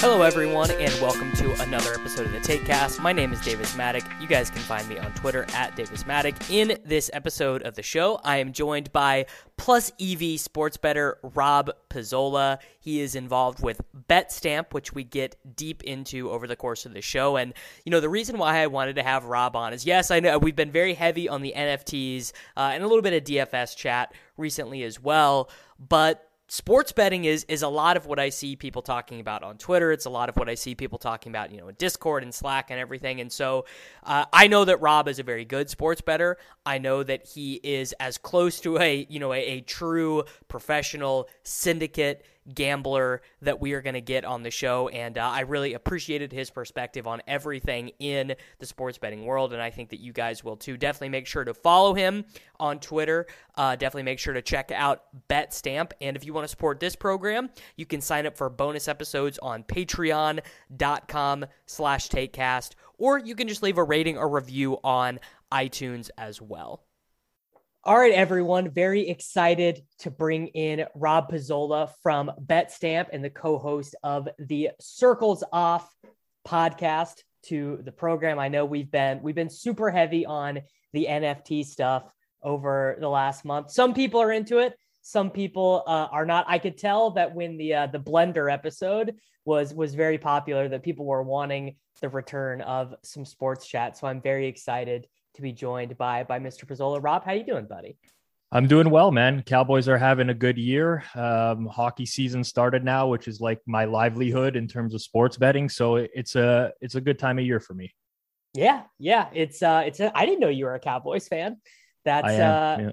Hello, everyone, and welcome to another episode of the TakeCast. My name is Davis Mattek. You guys can find me on Twitter at Davis Mattek. In this episode of the show, I am joined by Plus EV sports bettor Rob Pizzola. He is involved with BetStamp, which we get deep into over the course of the show. And, you know, the reason why I wanted to have Rob on is yes, I know we've been very heavy on the NFTs uh, and a little bit of DFS chat recently as well, but sports betting is is a lot of what I see people talking about on Twitter. It's a lot of what I see people talking about, you know, in Discord and Slack and everything. And so uh, I know that Rob is a very good sports bettor. I know that he is as close to a you know a, a true professional syndicate gambler that we are going to get on the show. And uh, I really appreciated his perspective on everything in the sports betting world. And I think that you guys will too. Definitely make sure to follow him on Twitter. Uh, definitely make sure to check out BetStamp. And if you want to support this program, you can sign up for bonus episodes on patreon.com slash takecast, or you can just leave a rating or review on iTunes as well. All right, everyone. Very excited to bring in Rob Pizzola from BetStamp and the co-host of the Circles Off podcast to the program. I know we've been we've been super heavy on the NFT stuff over the last month. Some people are into it, some people uh, are not. I could tell that when the uh, the Blender episode was was very popular, that people were wanting the return of some sports chat. So I'm very excited to be joined by by Mr. Pizzola. Rob, how you doing, buddy? I'm doing well, man. Cowboys are having a good year. Um, hockey season started now, which is like my livelihood in terms of sports betting. So it's a it's a good time of year for me. Yeah, yeah. It's uh, it's. I didn't know you were a Cowboys fan. That's uh, yeah.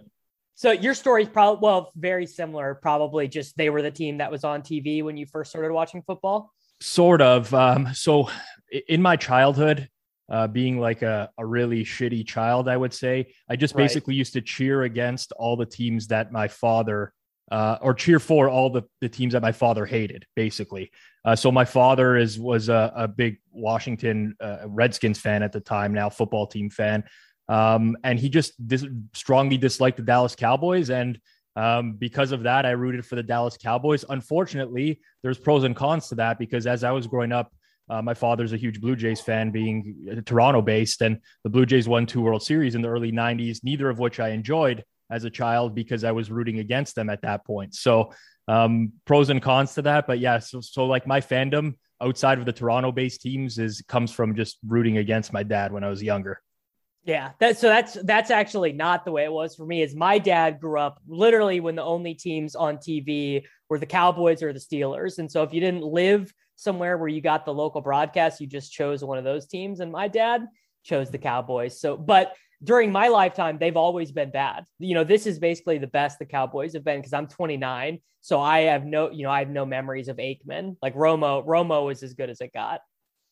so your story's probably well very similar. Probably just they were the team that was on TV when you first started watching football. Sort of. Um, so in my childhood, uh, being like a, a really shitty child, I would say. I just right. basically used to cheer against all the teams that my father, uh, or cheer for all the, the teams that my father hated, basically. Uh, so my father is was a, a big Washington uh, Redskins fan at the time, now football team fan, um, and he just dis- strongly disliked the Dallas Cowboys and. Um, because of that, I rooted for the Dallas Cowboys. Unfortunately, there's pros and cons to that because as I was growing up, uh, my father's a huge Blue Jays fan, being Toronto based, and the Blue Jays won two World Series in the early 90s, neither of which I enjoyed as a child because I was rooting against them at that point. So, um, pros and cons to that. But yeah, so, so like my fandom outside of the Toronto based teams is comes from just rooting against my dad when I was younger. Yeah, that, so that's that's actually not the way it was for me. Is my dad grew up literally when the only teams on TV were the Cowboys or the Steelers, and so if you didn't live somewhere where you got the local broadcast, you just chose one of those teams. And my dad chose the Cowboys. So, but during my lifetime, they've always been bad. You know, this is basically the best the Cowboys have been because I'm 29. So I have no, you know, I have no memories of Aikman. Like Romo, Romo is as good as it got.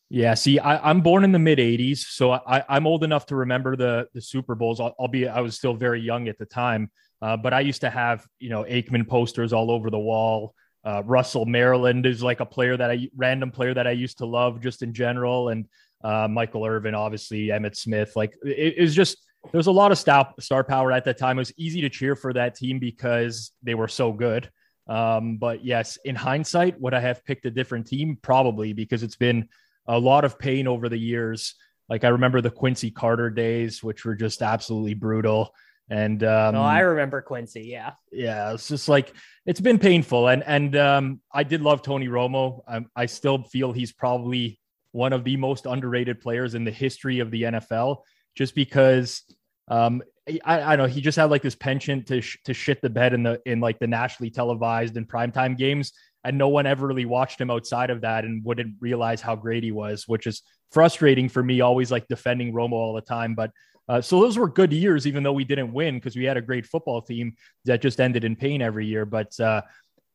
Yeah, see, I, am born in the mid '80s, so I, am old enough to remember the the Super Bowls. Albeit I was still very young at the time, uh, but I used to have you know Aikman posters all over the wall. Uh, Russell Maryland is like a player that I random player that I used to love just in general, and uh, Michael Irvin, obviously Emmitt Smith. Like it, it was just there was a lot of star star power at that time. It was easy to cheer for that team because they were so good. Um, but yes, in hindsight, would I have picked a different team? Probably because it's been a lot of pain over the years. Like I remember the Quincy Carter days, which were just absolutely brutal. And um, oh, I remember Quincy. Yeah, yeah. It's just like it's been painful, and and um, I did love Tony Romo. I, I still feel he's probably one of the most underrated players in the history of the NFL, just because um, I, I know he just had like this penchant to sh- to shit the bed in the in like the nationally televised and primetime games, and no one ever really watched him outside of that and wouldn't realize how great he was, which is frustrating for me. Always like defending Romo all the time, but uh, so those were good years, even though we didn't win because we had a great football team that just ended in pain every year. But uh,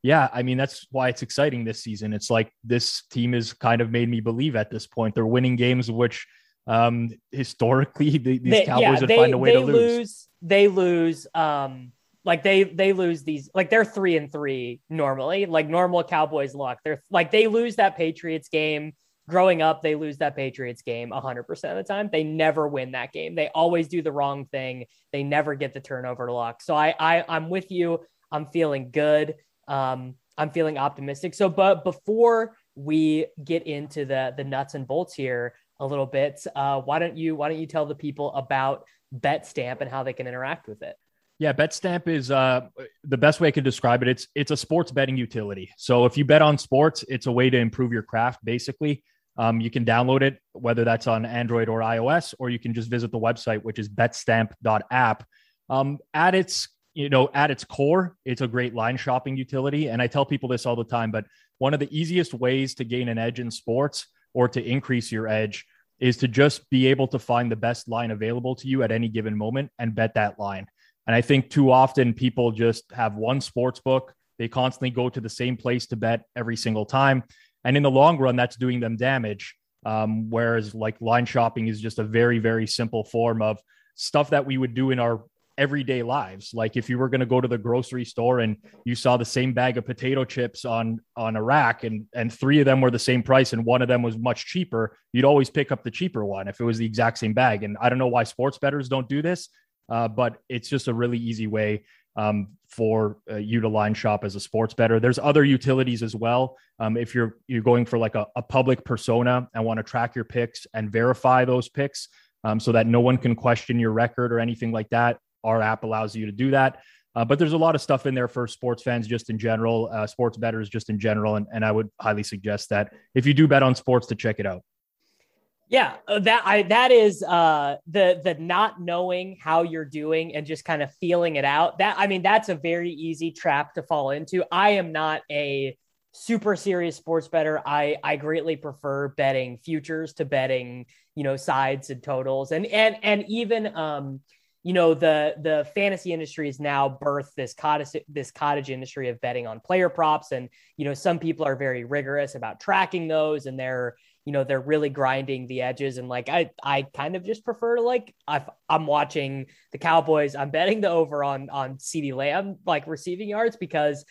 yeah, I mean that's why it's exciting this season. It's like this team has kind of made me believe at this point they're winning games, which um, historically the, these they, Cowboys yeah, would they, find a way to lose. lose. They lose. Um, like they they lose these like they're three and three normally. Like normal Cowboys luck. They're like they lose that Patriots game. Growing up, they lose that Patriots game 100% of the time. They never win that game. They always do the wrong thing. They never get the turnover luck. So I, I I'm with you. I'm feeling good. Um, I'm feeling optimistic. So, but before we get into the the nuts and bolts here, a little bit. Uh, why don't you why don't you tell the people about BetStamp and how they can interact with it? Yeah, BetStamp is uh, the best way I can describe it. It's it's a sports betting utility. So if you bet on sports, it's a way to improve your craft. Basically, um, you can download it whether that's on Android or iOS, or you can just visit the website, which is BetStamp.app. Um, at its you know at its core, it's a great line shopping utility, and I tell people this all the time. But one of the easiest ways to gain an edge in sports or to increase your edge is to just be able to find the best line available to you at any given moment and bet that line. And I think too often people just have one sports book. They constantly go to the same place to bet every single time. And in the long run, that's doing them damage. Um, whereas like line shopping is just a very, very simple form of stuff that we would do in our everyday lives. Like if you were going to go to the grocery store and you saw the same bag of potato chips on on a rack and and three of them were the same price and one of them was much cheaper, you'd always pick up the cheaper one if it was the exact same bag. And I don't know why sports bettors don't do this, uh, but it's just a really easy way um, for uh, you to line shop as a sports bettor. There's other utilities as well. Um, if you're you're going for like a, a public persona and want to track your picks and verify those picks. Um, so that no one can question your record or anything like that our app allows you to do that. Uh, but there's a lot of stuff in there for sports fans just in general, uh, sports bettors just in general. And, and I would highly suggest that if you do bet on sports to check it out. Yeah, uh, that I that is uh the the not knowing how you're doing and just kind of feeling it out. That I mean that's a very easy trap to fall into. I am not a super serious sports bettor. I I greatly prefer betting futures to betting, you know, sides and totals. And and and even um you know the the fantasy industry is now birthed this cottage this cottage industry of betting on player props and you know some people are very rigorous about tracking those and they're you know they're really grinding the edges. And like i i kind of just prefer to like i i'm watching the cowboys i'm betting the over on on CeeDee Lamb like receiving yards because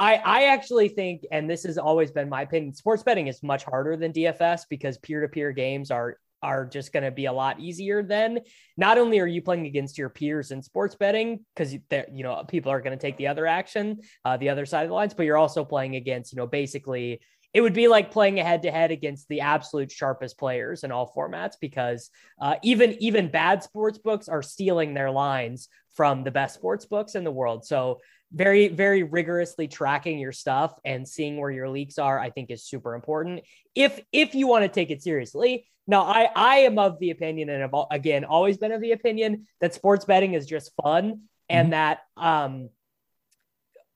I, I actually think, and this has always been my opinion, sports betting is much harder than DFS because peer to peer games are are just going to be a lot easier then. Not only are you playing against your peers in sports betting because you know people are going to take the other action uh, the other side of the lines but you're also playing against you know basically it would be like playing a head to head against the absolute sharpest players in all formats because uh, even even bad sports books are stealing their lines from the best sports books in the world so very very rigorously tracking your stuff and seeing where your leaks are i think is super important if if you want to take it seriously now, I I am of the opinion, and have again always been of the opinion that sports betting is just fun, and mm-hmm. that um,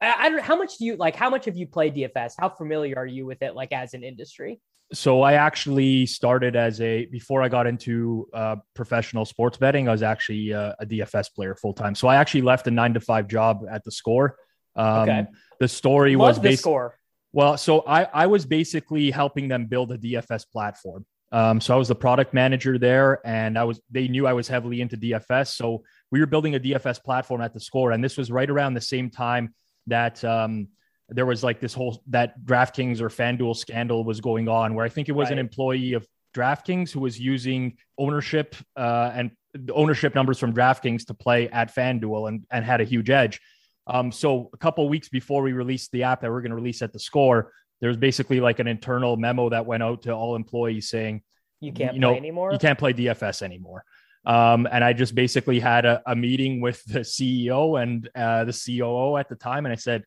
I, I, don't how much do you like? How much have you played DFS? How familiar are you with it, like as an industry? So I actually started as a before I got into uh, professional sports betting. I was actually uh, a DFS player full time. So I actually left a nine to five job at the score. Um, okay. The story Love was the score Well, so I, I was basically helping them build a DFS platform. Um, so I was the product manager there, and I was they knew I was heavily into DFS. So we were building a DFS platform at the score, and this was right around the same time that um, there was like this whole that DraftKings or FanDuel scandal was going on, where I think it was right. an employee of DraftKings who was using ownership uh, and ownership numbers from DraftKings to play at FanDuel and, and had a huge edge. Um, so a couple weeks before we released the app that we're going to release at the score, there was basically like an internal memo that went out to all employees saying, "You can't you know, play anymore. You can't play DFS anymore." Um, and I just basically had a, a meeting with the CEO and uh, the COO at the time, and I said,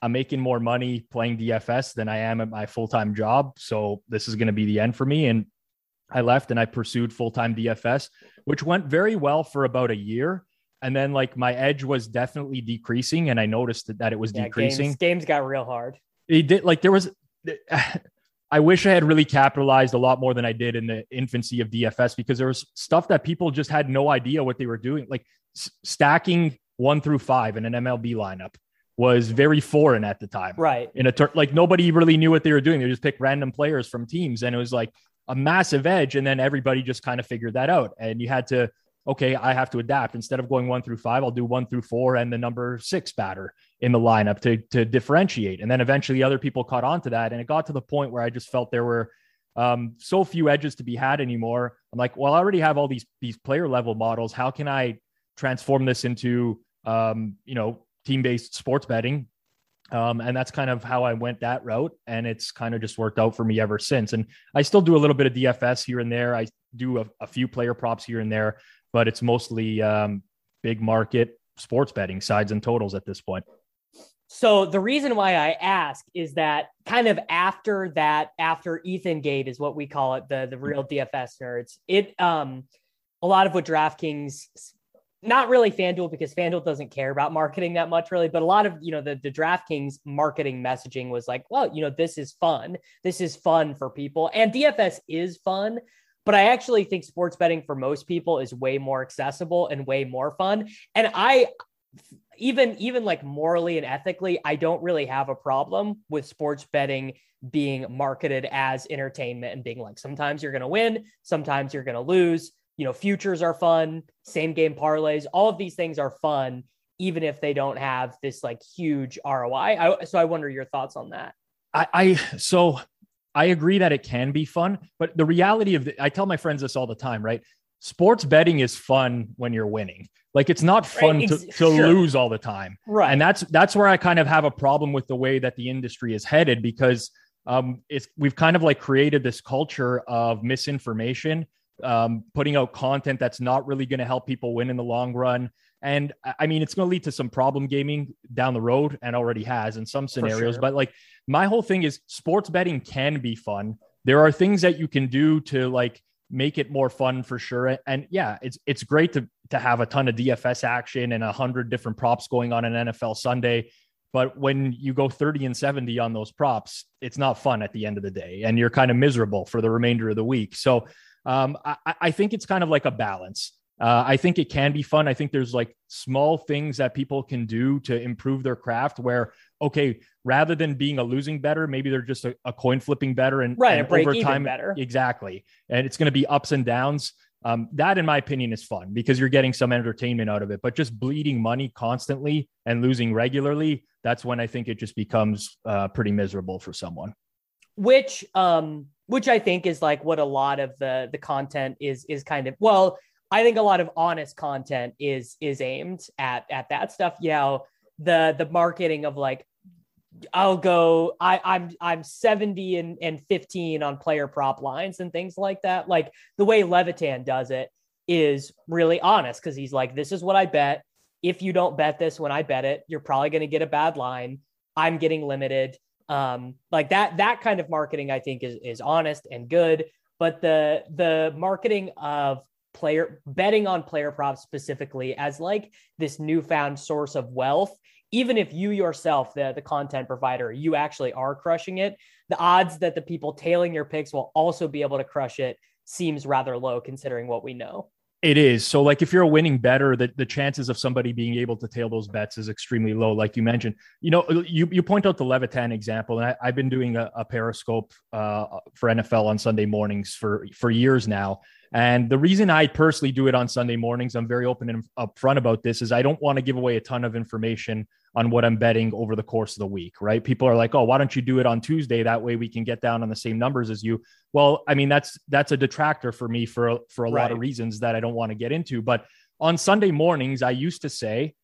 "I'm making more money playing DFS than I am at my full time job, so this is going to be the end for me." And I left and I pursued full time DFS, which went very well for about a year. And then like my edge was definitely decreasing and i noticed that, that it was yeah, decreasing. games, games, got real hard. It did like there was i wish i had really capitalized a lot more than i did in the infancy of dfs because there was stuff that people just had no idea what they were doing. Like s- stacking one through five in an mlb lineup was very foreign at the time. Right. In a tur- like nobody really knew what they were doing. They just picked random players from teams and it was like a massive edge and then everybody just kind of figured that out. And you had to okay, I have to adapt. Instead of going one through five, I'll do one through four and the number six batter in the lineup to, to differentiate. And then eventually other people caught on to that. And it got to the point where I just felt there were um, so few edges to be had anymore. I'm like, well, I already have all these, these player level models. How can I transform this into, um, you know, team based sports betting? Um, and that's kind of how I went that route. And it's kind of just worked out for me ever since. And I still do a little bit of DFS here and there. I do a, a few player props here and there but it's mostly um, big market sports betting sides and totals at this point. So the reason why I ask is that kind of after that, after Ethan Gate is what we call it, the the real DFS nerds. It um a lot of what DraftKings, not really FanDuel because FanDuel doesn't care about marketing that much really, but a lot of you know the the DraftKings marketing messaging was like, well, you know, this is fun. This is fun for people, and DFS is fun. But I actually think sports betting for most people is way more accessible and way more fun. And I even even like morally and ethically, I don't really have a problem with sports betting being marketed as entertainment and being like sometimes you're going to win, sometimes you're going to lose. You know, futures are fun, same game parlays, all of these things are fun even if they don't have this like huge ROI. I, so I wonder your thoughts on that. I, I so I agree that it can be fun, but the reality of the, I tell my friends this all the time, right? Sports betting is fun when you're winning. Like it's not fun right, to, to sure. lose all the time. Right. And that's that's where I kind of have a problem with the way that the industry is headed because um, it's we've kind of like created this culture of misinformation, um, putting out content that's not really going to help people win in the long run. And I mean, it's going to lead to some problem gaming down the road and already has in some scenarios. Sure. But like my whole thing is sports betting can be fun. There are things that you can do to like make it more fun for sure. And yeah, it's it's great to to have a ton of DFS action and a hundred different props going on an NFL Sunday. But when you go 30 and 70 on those props, it's not fun at the end of the day. And you're kind of miserable for the remainder of the week. So um, I, I think it's kind of like a balance. Uh, I think it can be fun. I think there's like small things that people can do to improve their craft where, okay, rather than being a losing bettor, maybe they're just a, a coin flipping bettor and, right, and over time better. Exactly. And it's going to be ups and downs. Um, that, in my opinion, is fun because you're getting some entertainment out of it. But just bleeding money constantly and losing regularly, that's when I think it just becomes uh, pretty miserable for someone. Which, um, which I think is like what a lot of the the content is is kind of well I think a lot of honest content is is aimed at at that stuff. Yeah, the the marketing of like I'll go I I'm I'm 70 and, and 15 on player prop lines and things like that. Like the way Levitan does it is really honest because he's like, this is what I bet. If you don't bet this when I bet it, you're probably going to get a bad line. I'm getting limited. Um, like that that kind of marketing I think is is honest and good. But the the marketing of player betting on player props specifically as like this newfound source of wealth even if you yourself the the content provider you actually are crushing it the odds that the people tailing your picks will also be able to crush it seems rather low considering what we know It is. So, like, if you're a winning bettor, the, the chances of somebody being able to tail those bets is extremely low, like you mentioned. You know, you, you point out the Levitan example, and I, have been doing a, a Periscope uh, for NFL on Sunday mornings for, for years now. And the reason I personally do it on Sunday mornings, I'm very open and upfront about this, is I don't want to give away a ton of information on what I'm betting over the course of the week, right? People are like, "Oh, why don't you do it on Tuesday? That way we can get down on the same numbers as you." Well, I mean, that's that's a detractor for me for for a right. lot of reasons that I don't want to get into. But on Sunday mornings, I used to say,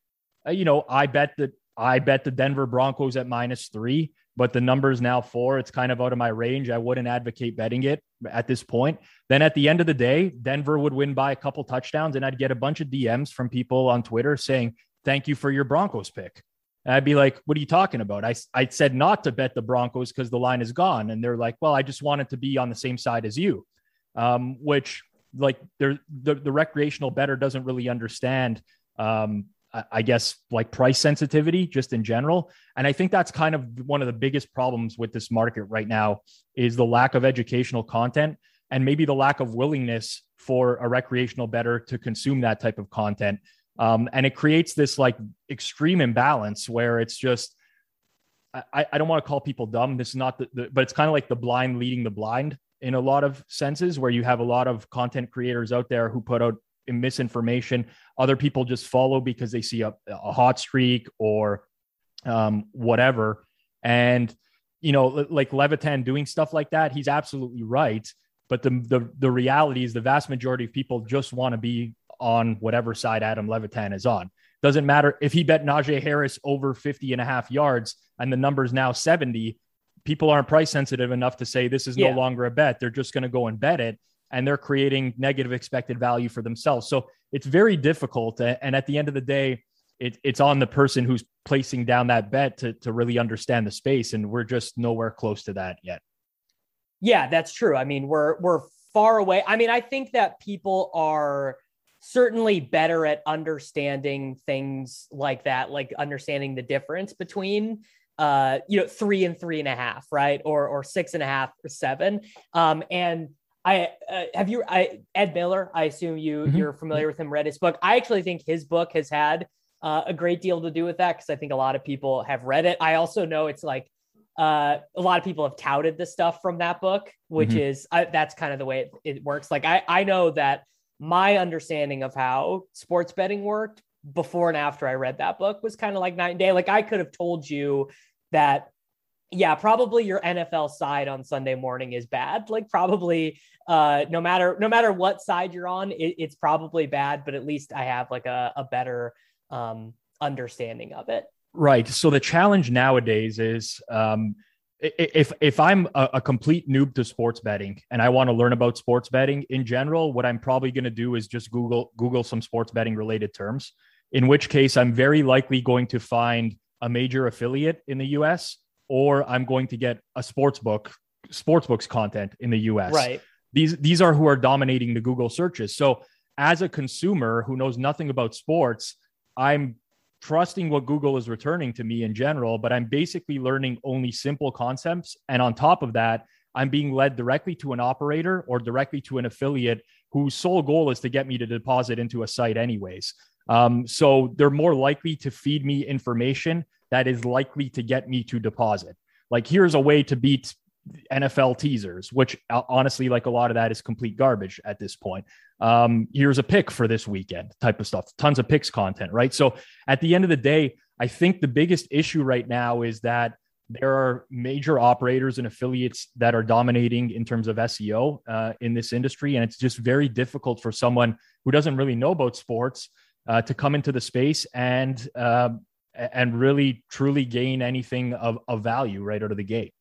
uh, you know, I bet that I bet the Denver Broncos at minus three, but the number is now four. It's kind of out of my range. I wouldn't advocate betting it at this point. Then at the end of the day, Denver would win by a couple touchdowns, and I'd get a bunch of DMs from people on Twitter saying, Thank you for your Broncos pick. And I'd be like, what are you talking about? I, I said not to bet the Broncos because the line is gone. And they're like, well, I just wanted to be on the same side as you, um, which like the, the recreational bettor doesn't really understand, um, I, guess, like price sensitivity just in general. And I think that's kind of one of the biggest problems with this market right now is the lack of educational content and maybe the lack of willingness for a recreational bettor to consume that type of content um, and it creates this like extreme imbalance where it's just, I, I don't want to call people dumb. This is not the, the but it's kind of like the blind leading the blind in a lot of senses where you have a lot of content creators out there who put out misinformation. Other people just follow because they see a, a hot streak or um, whatever. And, you know, like Levitan doing stuff like that, he's absolutely right. But the, the, the reality is the vast majority of people just want to be on whatever side Adam Levitan is on. Doesn't matter if he bet Najee Harris over 50 and a half yards and the number's now 70. People aren't price sensitive enough to say this is yeah. no longer a bet. They're just going to go and bet it and they're creating negative expected value for themselves. So it's very difficult. And at the end of the day, it, it's on the person who's placing down that bet to, to really understand the space. And we're just nowhere close to that yet. Yeah, that's true. I mean, we're, we're far away. I mean, I think that people are certainly better at understanding things like that, like understanding the difference between uh, you know, three and three and a half, right? Or or six and a half or seven. Um, and I uh, have you I Ed Miller, I assume you mm-hmm. you're familiar with him, read his book. I actually think his book has had uh, a great deal to do with that because I think a lot of people have read it. I also know it's like uh, a lot of people have touted the stuff from that book, which mm-hmm. is that's kind of the way it, it works. Like I I know that my understanding of how sports betting worked before and after I read that book was kind of like night and day. Like I could have told you that, yeah, probably your NFL side on Sunday morning is bad. Like probably, uh, no matter no matter what side you're on, it, it's probably bad. But at least I have like a, a better um, understanding of it. Right. So the challenge nowadays is um, if if I'm a, a, complete noob to sports betting and I want to learn about sports betting in general, what I'm probably going to do is just Google Google some sports betting related terms. In which case, I'm very likely going to find a major affiliate in the U.S. or I'm going to get a sports book sports books content in the U.S. Right. These these are who are dominating the Google searches. So as a consumer who knows nothing about sports, I'm trusting what Google is returning to me in general, but I'm basically learning only simple concepts. And on top of that, I'm being led directly to an operator or directly to an affiliate whose sole goal is to get me to deposit into a site, anyways. Um, so they're more likely to feed me information that is likely to get me to deposit. Like, here's a way to beat NFL teasers, which uh, honestly, like a lot of that is complete garbage at this point. Um, here's a pick for this weekend type of stuff, tons of picks content, right? So at the end of the day, I think the biggest issue right now is that there are major operators and affiliates that are dominating in terms of SEO uh, in this industry. And it's just very difficult for someone who doesn't really know about sports uh, to come into the space and, uh, and really truly gain anything of, of value right out of the gate.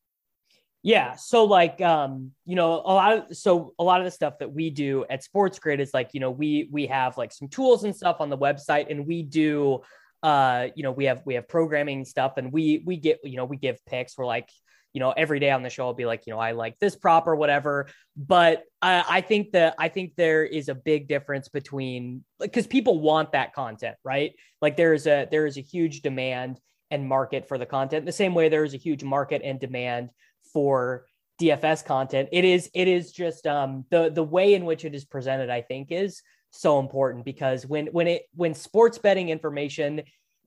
Yeah. So like um, you know, a lot of so a lot of the stuff that we do at Sports Grid is like, you know, we we have like some tools and stuff on the website and we do uh, you know, we have we have programming stuff and we we get, you know, we give picks. We're like, you know, every day on the show I'll be like, you know, I like this prop or whatever. But I, I think that I think there is a big difference between because people want that content, right? Like there's a there is a huge demand and market for the content. The same way there is a huge market and demand for DFS content. It is it is just um, the the way in which it is presented. I think is so important because when when it when sports betting information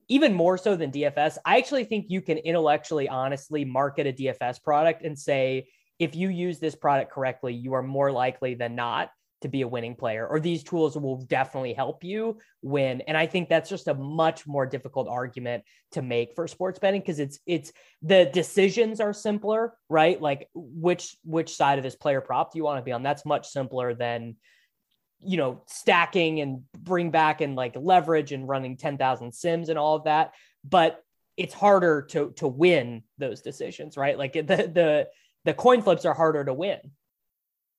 even more so than DFS, I actually think you can intellectually honestly market a DFS product and say if you use this product correctly, you are more likely than not to be a winning player, or these tools will definitely help you win. And I think that's just a much more difficult argument to make for sports betting because it's it's the decisions are simpler, right? Like which which side of this player prop do you want to be on? That's much simpler than you know stacking and bring back and like leverage and running 10,000 sims and all of that. But it's harder to to win those decisions, right? Like the the the coin flips are harder to win.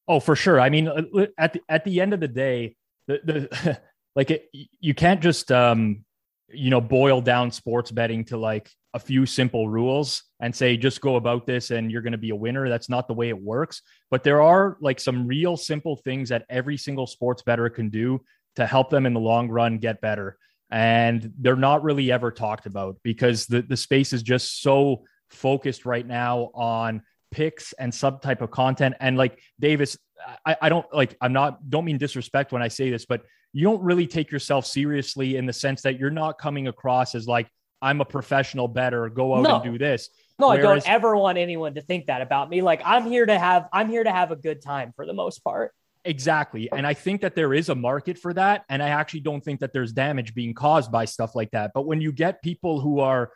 Oh, for sure. I mean, uh, at the at the end of the day, the the like it, you can't just um you know boil down sports betting to like a few simple rules and say just go about this and you're going to be a winner. That's not the way it works. But there are like some real simple things that every single sports bettor can do to help them in the long run get better. And they're not really ever talked about because the the space is just so focused right now on picks and sub type of content. And like Davis, I, I don't like, I'm not, don't mean disrespect when I say this, but you don't really take yourself seriously in the sense that you're not coming across as like, I'm a professional bettor. go out no. and do this. No, Whereas, I don't ever want anyone to think that about me. Like I'm here to have, I'm here to have a good time for the most part. Exactly. And I think that there is a market for that. And I actually don't think that there's damage being caused by stuff like that. But when you get people who are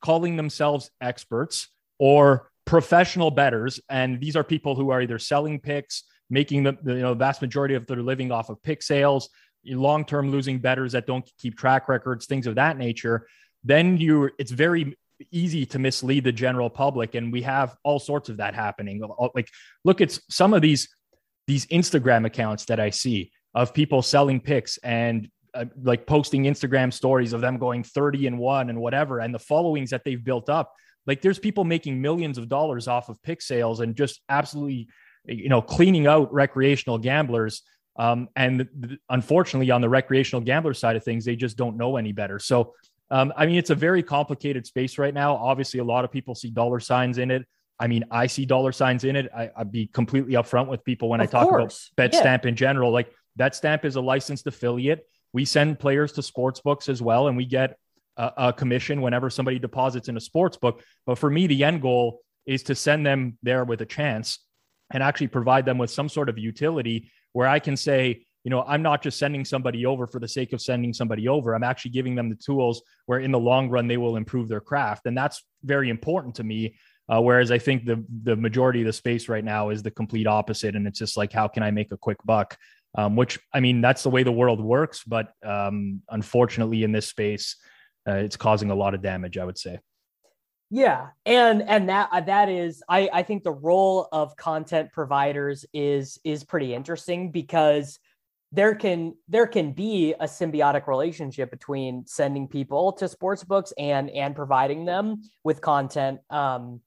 calling themselves experts or professional bettors, and these are people who are either selling picks, making the, the you know vast majority of their living off of pick sales, long-term losing bettors that don't keep track records, things of that nature. Then you, it's very easy to mislead the general public, and we have all sorts of that happening. Like, look at some of these these Instagram accounts that I see of people selling picks and uh, like posting Instagram stories of them going 30 and 1 and whatever and the followings that they've built up like there's people making millions of dollars off of pick sales and just absolutely, you know, cleaning out recreational gamblers. Um, and th- unfortunately, on the recreational gambler side of things, they just don't know any better. So, um, I mean, it's a very complicated space right now. Obviously, a lot of people see dollar signs in it. I mean, I see dollar signs in it. I, would be completely upfront with people when of I talk course. about BetStamp yeah. in general. Like BetStamp is a licensed affiliate. We send players to sports books as well, and we get a, a commission whenever somebody deposits in a sports book. But for me, the end goal is to send them there with a chance and actually provide them with some sort of utility where I can say, you know, I'm not just sending somebody over for the sake of sending somebody over. I'm actually giving them the tools where in the long run they will improve their craft. And that's very important to me. Uh, whereas I think the the majority of the space right now is the complete opposite, and it's just like, how can I make a quick buck? Um, which I mean, that's the way the world works. But um, unfortunately, in this space, uh, it's causing a lot of damage, I would say. Yeah, and and that uh, that is I I think the role of content providers is is pretty interesting because there can there can be a symbiotic relationship between sending people to sports books and and providing them with content um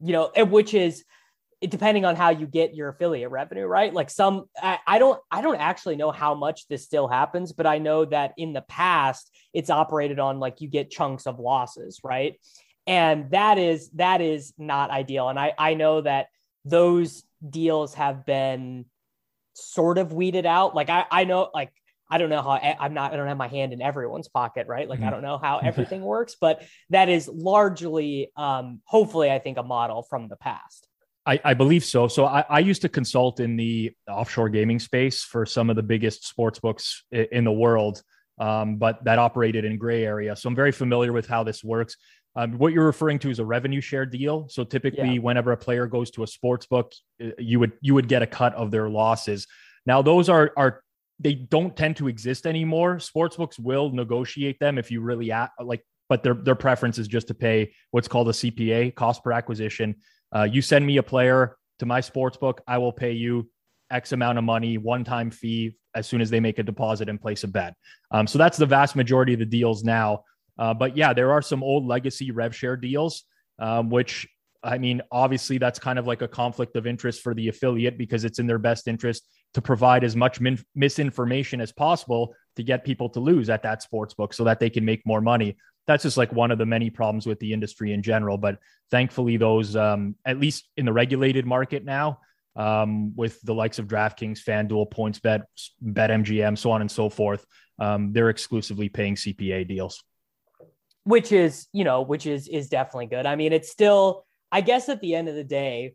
you know which is depending on how you get your affiliate revenue, right? Like some, I, I, don't, I don't actually know how much this still happens, but I know that in the past it's operated on like you get chunks of losses, right? And that is that is not ideal. And I I know that those deals have been sort of weeded out. Like I I know like I don't know how I'm not I don't have my hand in everyone's pocket, right? Like mm-hmm. I don't know how everything works, but that is largely um hopefully I think a model from the past. I, I, believe so. So I, I, used to consult in the offshore gaming space for some of the biggest sports books in the world, um, but that operated in gray area. So I'm very familiar with how this works. Um, what you're referring to is a revenue share deal. So typically, yeah. whenever a player goes to a sports book, uh, you would you would get a cut of their losses. Now those are are they don't tend to exist anymore. Sports books will negotiate them if you really at, like, but their their preference is just to pay what's called a CPA, cost per acquisition uh, you send me a player to my sports book, I will pay you X amount of money, one time fee as soon as they make a deposit and place a bet. Um, so that's the vast majority of the deals now. Uh, but yeah, there are some old legacy rev share deals, um, which I mean, obviously that's kind of like a conflict of interest for the affiliate because it's in their best interest to provide as much min- misinformation as possible to get people to lose at that sports book so that they can make more money that's just like one of the many problems with the industry in general. But thankfully, those um, at least in the regulated market now, um, with the likes of DraftKings, FanDuel, PointsBet, BetMGM, so on and so forth. Um, they're exclusively paying CPA deals, which is you know which is is definitely good. I mean, it's still I guess at the end of the day,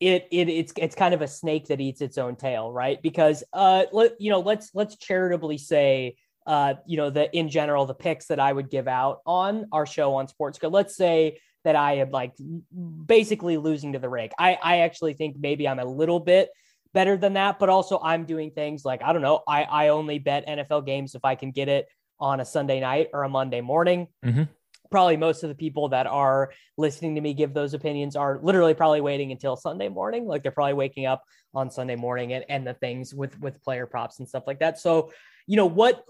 it it it's it's kind of a snake that eats its own tail, right? Because uh, let, you know, let's let's charitably say uh, you know, the in general, the picks that I would give out on our show on Sports Grid. Let's say that I am like basically losing to the rake I, I actually think maybe I'm a little bit better than that, but also I'm doing things like, I don't know, I, I only bet NFL games if I can get it on a Sunday night or a Monday morning. Mm-hmm. Probably most of the people that are listening to me give those opinions are literally probably waiting until Sunday morning. Like they're probably waking up on Sunday morning and, and the things with with player props and stuff like that. So you know what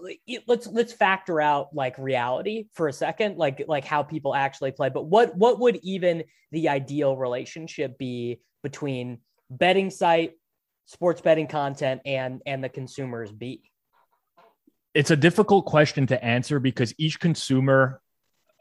let's let's factor out like reality for a second like like how people actually play but what what would even the ideal relationship be between betting site sports betting content and and the consumers be it's a difficult question to answer because each consumer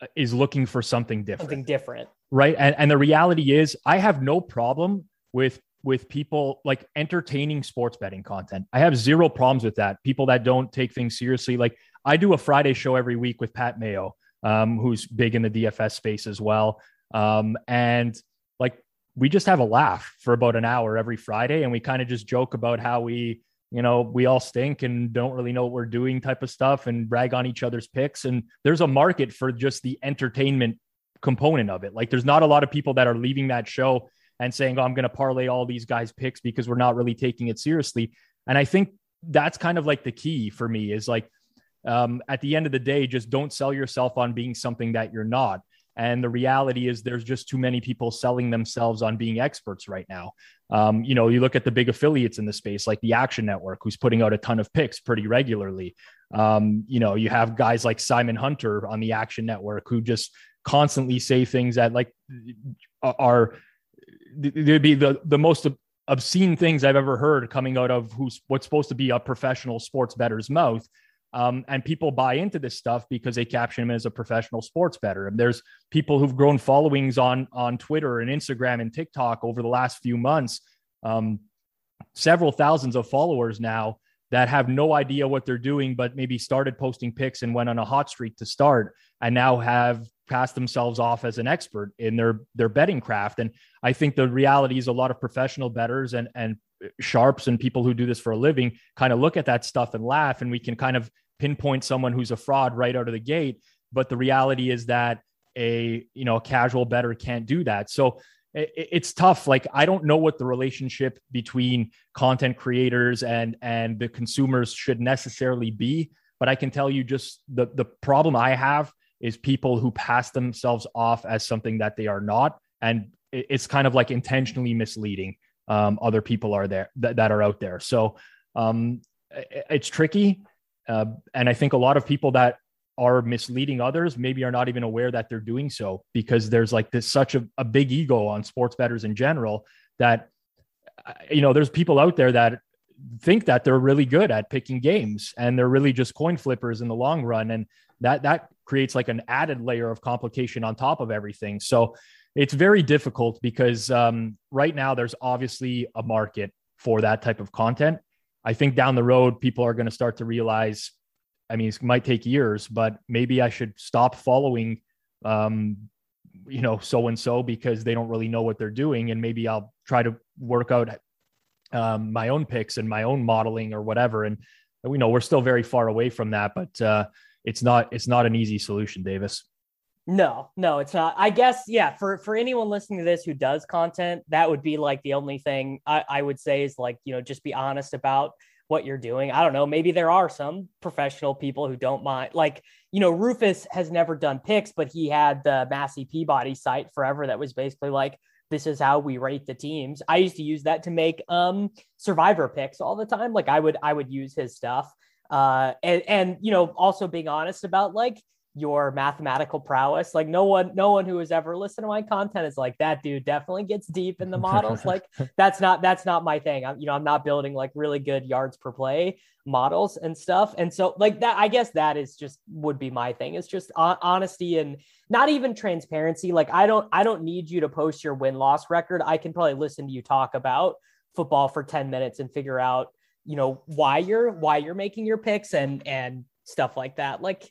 uh, is looking for something different something different right and, and the reality is i have no problem with with people like entertaining sports betting content. I have zero problems with that. People that don't take things seriously. Like I do a Friday show every week with Pat Mayo, um, who's big in the DFS space as well. Um, and like we just have a laugh for about an hour every Friday, and we kind of just joke about how we, you know, we all stink and don't really know what we're doing type of stuff and brag on each other's picks. And there's a market for just the entertainment component of it. Like there's not a lot of people that are leaving that show and saying, oh, I'm going to parlay all these guys' picks because we're not really taking it seriously. And I think that's kind of like the key for me is like, um, at the end of the day, just don't sell yourself on being something that you're not. And the reality is, there's just too many people selling themselves on being experts right now. Um, you know, you look at the big affiliates in the space, like the Action Network, who's putting out a ton of picks pretty regularly. Um, you know, you have guys like Simon Hunter on the Action Network who just constantly say things that like are there'd be the the most obscene things I've ever heard coming out of who's what's supposed to be a professional sports bettor's mouth. Um, and people buy into this stuff because they caption him as a professional sports bettor. And there's people who've grown followings on on Twitter and Instagram and TikTok over the last few months, um, several thousands of followers now that have no idea what they're doing, but maybe started posting picks and went on a hot streak to start, and now have passed themselves off as an expert in their their betting craft. And I think the reality is a lot of professional bettors and and sharps and people who do this for a living kind of look at that stuff and laugh, and we can kind of pinpoint someone who's a fraud right out of the gate. But the reality is that a you know a casual bettor can't do that. So it's tough like i don't know what the relationship between content creators and and the consumers should necessarily be but i can tell you just the the problem i have is people who pass themselves off as something that they are not. And it's kind of like intentionally misleading um, other people are there that, that are out there. So um, it's tricky. Uh, and I think a lot of people that are misleading others maybe are not even aware that they're doing so because there's like this such a, a big ego on sports bettors in general that uh, you know there's people out there that think that they're really good at picking games and they're really just coin flippers in the long run and that that creates like an added layer of complication on top of everything. So it's very difficult because um, right now there's obviously a market for that type of content. I think down the road, people are going to start to realize. I mean, it might take years, but maybe I should stop following, um, you know, so and so because they don't really know what they're doing, and maybe I'll try to work out um, my own picks and my own modeling or whatever. And we know we're still very far away from that, but uh, it's not it's not an easy solution, Davis. No, no, it's not. I guess, yeah, for for anyone listening to this who does content, that would be like the only thing I, I would say is like, you know, just be honest about what you're doing. I don't know. Maybe there are some professional people who don't mind. Like, you know, Rufus has never done picks, but he had the Massey Peabody site forever that was basically like, this is how we rate the teams. I used to use that to make um survivor picks all the time. Like I would I would use his stuff uh, and and you know also being honest about like your mathematical prowess. Like no one no one who has ever listened to my content is like that dude definitely gets deep in the models. Like that's not that's not my thing. I'm you know i'm not building like really good yards per play models and stuff. And so like that i guess that is just would be my thing. It's just honesty and not even transparency. Like i don't i don't need you to post your win loss record. I can probably listen to you talk about football for 10 minutes and figure out, you know, why you're why you're making your picks and and stuff like that. Like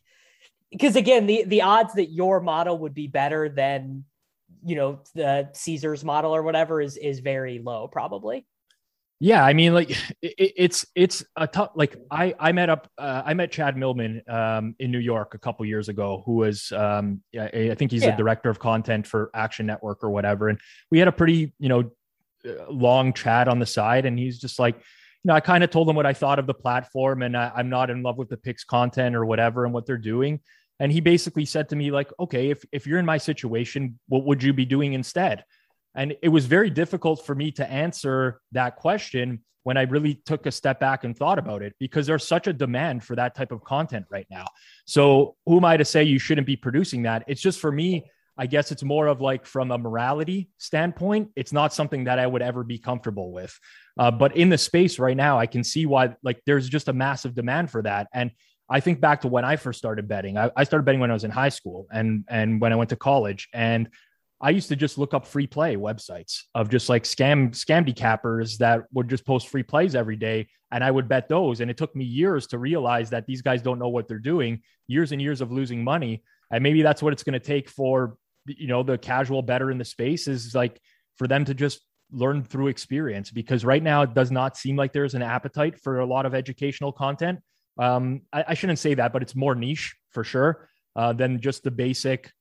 because again, the the odds that your model would be better than you know the Caesars model or whatever is is very low probably. Yeah, I mean, like it, it's it's a tough. Like I I met up uh, I met Chad Millman um, in New York a couple years ago, who was um, I, I think he's yeah. the director of content for Action Network or whatever, and we had a pretty you know uh, long chat on the side, and he's just like, know, I kind of told him what I thought of the platform, and I, I'm not in love with the Picks content or whatever and what they're doing, and he basically said to me like, okay, if if you're in my situation, what would you be doing instead? And it was very difficult for me to answer that question when I really took a step back and thought about it because there's such a demand for that type of content right now. So, who am I to say you shouldn't be producing that? It's just for me, I guess it's more of like from a morality standpoint, it's not something that I would ever be comfortable with. Uh, but in the space right now, I can see why like there's just a massive demand for that. And I think back to when I first started betting. I, I started betting when I was in high school and and when I went to college. And I used to just look up free play websites of just like scam scamdicappers that would just post free plays every day, and I would bet those. And it took me years to realize that these guys don't know what they're doing. Years and years of losing money, and maybe that's what it's going to take for you know the casual bettor in the space is like for them to just learn through experience because right now it does not seem like there's an appetite for a lot of educational content. Um, I, I shouldn't say that, but it's more niche for sure uh, than just the basic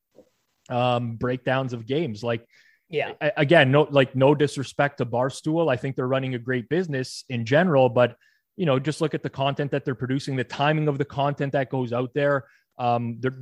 um, breakdowns of games. Like, yeah, again, no, like no disrespect to Barstool. I think they're running a great business in general, but you know, just look at the content that they're producing, the timing of the content that goes out there. Um, they're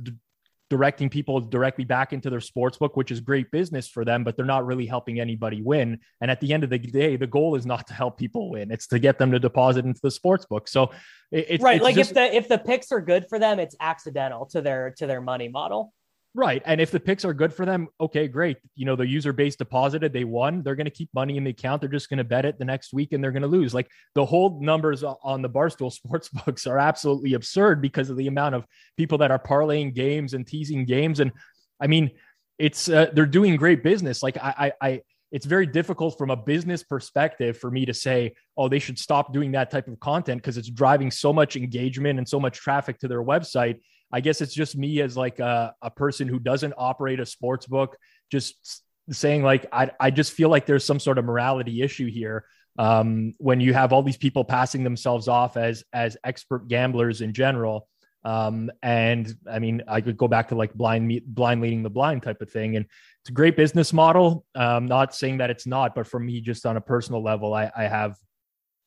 directing people directly back into their sports book, which is great business for them, but they're not really helping anybody win. And at the end of the day, the goal is not to help people win; it's to get them to deposit into the sports book. So, it, it's right. It's like just, if the if the picks are good for them, it's accidental to their to their money model. Right. And if the picks are good for them, okay, great. You know, the user base deposited, they won, they're going to keep money in the account. They're just going to bet it the next week and they're going to lose. Like the whole numbers on the Barstool sports books are absolutely absurd because of the amount of people that are parlaying games and teasing games. And I mean, it's, uh, they're doing great business. Like I, I, I, it's very difficult from a business perspective for me to say, oh, they should stop doing that type of content because it's driving so much engagement and so much traffic to their website I guess it's just me as like a, a person who doesn't operate a sports book, just saying like I, I just feel like there's some sort of morality issue here um, when you have all these people passing themselves off as as expert gamblers in general. Um, and I mean, I could go back to like blind blind leading the blind type of thing, and it's a great business model. Um, not saying that it's not, but for me, just on a personal level, I, I have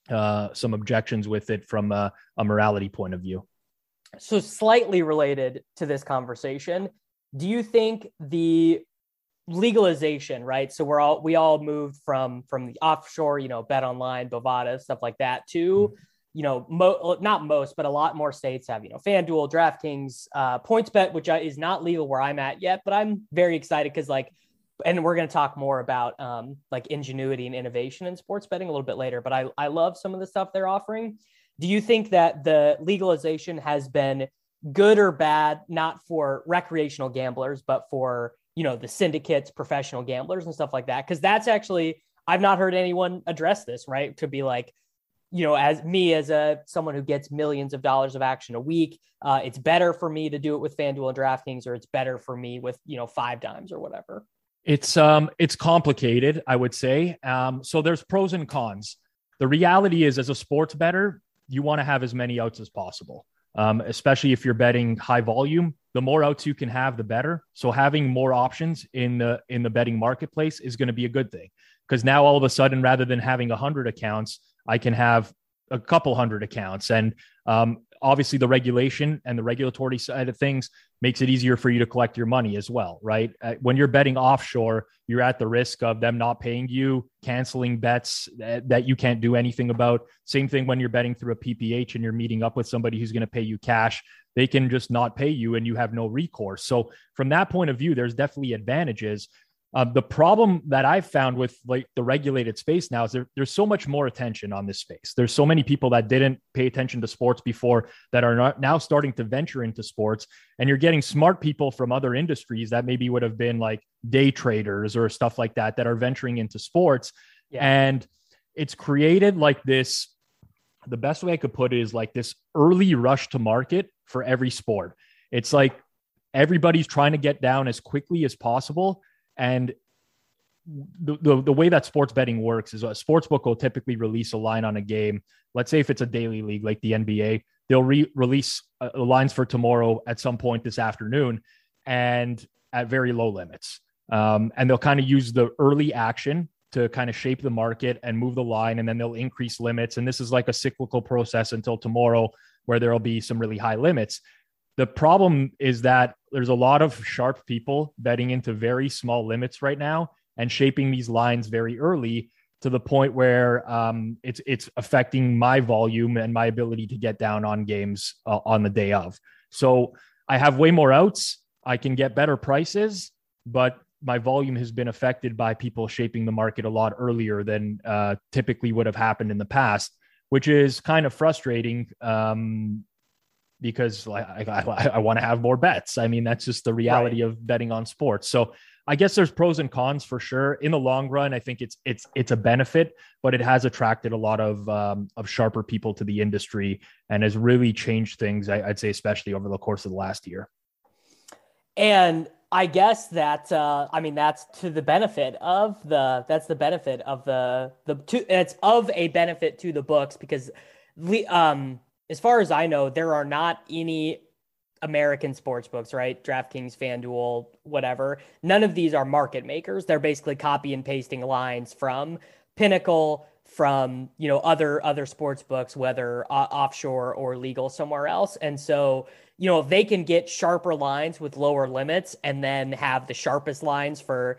uh, some objections with it from a, a morality point of view so slightly related to this conversation do you think the legalization right? So we're all we all moved from from the offshore you know bet online bovada stuff like that to you know mo- not most but a lot more states have you know fanduel draftkings uh PointsBet which is not legal where i'm at yet but i'm very excited because like and we're going to talk more about um like ingenuity and innovation in sports betting a little bit later but i i love some of the stuff they're offering do you think that the legalization has been good or bad, not for recreational gamblers, but for you know the syndicates, professional gamblers, and stuff like that? Because that's actually I've not heard anyone address this, right? To be like, you know, as me as a someone who gets millions of dollars of action a week, uh, it's better for me to do it with FanDuel and DraftKings, or it's bettor for me with you know five dimes or whatever. It's um it's complicated, I would say. Um, so there's pros and cons. The reality is, as a sports better, you want to have as many outs as possible, um, especially if you're betting high volume. The more outs you can have, the better. So having more options in the in the betting marketplace is going to be a good thing because now all of a sudden, rather than having a hundred accounts, I can have a couple hundred accounts, and um, obviously the regulation and the regulatory side of things makes it easier for you to collect your money as well, right? Uh, when you're betting offshore, you're at the risk of them not paying you, canceling bets that, that you can't do anything about. Same thing when you're betting through a PPH and you're meeting up with somebody who's going to pay you cash. They can just not pay you and you have no recourse. So, from that point of view, there's definitely advantages. Uh, the problem that I've found with like the regulated space now is there, there's so much more attention on this space. There's so many people that didn't pay attention to sports before that are not, now starting to venture into sports, and you're getting smart people from other industries that maybe would have been like day traders or stuff like that that are venturing into sports. Yeah. And it's created like this. The best way I could put it is like this early rush to market for every sport. It's like everybody's trying to get down as quickly as possible. And the, the, the, way that sports betting works is a sports book will typically release a line on a game. Let's say if it's a daily league like the NBA, they'll re- release uh, lines for tomorrow at some point this afternoon and at very low limits. Um, and they'll kind of use the early action to kind of shape the market and move the line, and then they'll increase limits. And this is like a cyclical process until tomorrow, where there'll be some really high limits. The problem is that there's a lot of sharp people betting into very small limits right now and shaping these lines very early to the point where um, it's it's affecting my volume and my ability to get down on games uh, on the day of. So I have way more outs. I can get better prices, but my volume has been affected by people shaping the market a lot earlier than uh, typically would have happened in the past, which is kind of frustrating. Um, because I, I, I want to have more bets. I mean, that's just the reality right. of betting on sports. So I guess there's pros and cons for sure. In the long run, I think it's it's it's a benefit, but it has attracted a lot of um, of sharper people to the industry and has really changed things. I, would say, especially over the course of the last year. And I guess that uh, I mean that's to the benefit of the that's the benefit of the the to, it's of a benefit to the books because um as far as I know, there are not any American sports books, right? DraftKings, FanDuel, whatever. None of these are market makers. They're basically copy and pasting lines from Pinnacle, from you know other other sports books, whether uh, offshore or legal somewhere else. And so you know if they can get sharper lines with lower limits, and then have the sharpest lines for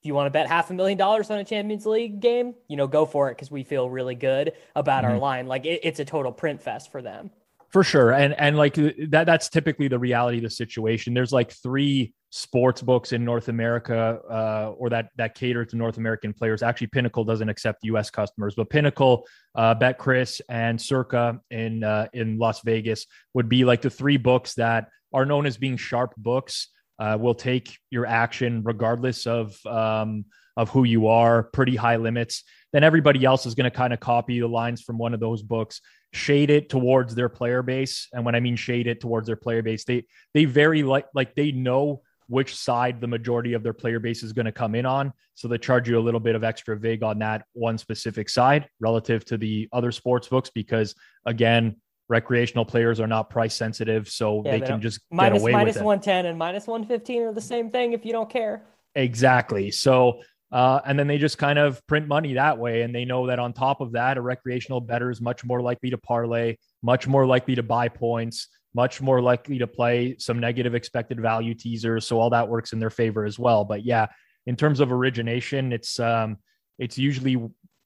if you want to bet half a million dollars on a Champions League game, you know, go for it because we feel really good about mm-hmm. our line. Like it, it's a total print fest for them. For sure, and and like that that's typically the reality of the situation. There's like three sports books in North America, uh, or that that cater to North American players. Actually, Pinnacle doesn't accept U.S. customers, but Pinnacle, uh, BetCris, and Circa in uh, in Las Vegas would be like the three books that are known as being sharp books uh, will take your action regardless of um, of who you are. Pretty high limits. Then everybody else is going to kind of copy the lines from one of those books, shade it towards their player base. And when I mean shade it towards their player base, they they very like like they know which side the majority of their player base is going to come in on. So they charge you a little bit of extra vig on that one specific side relative to the other sports books because again, recreational players are not price sensitive, so yeah, they, they can just minus, get away minus with it. 110 and minus 115 are the same thing if you don't care. Exactly. So, uh, and then they just kind of print money that way. And they know that on top of that, a recreational bettor is much more likely to parlay, much more likely to buy points, much more likely to play some negative expected value teasers. So all that works in their favor as well. But yeah, in terms of origination, it's um, it's usually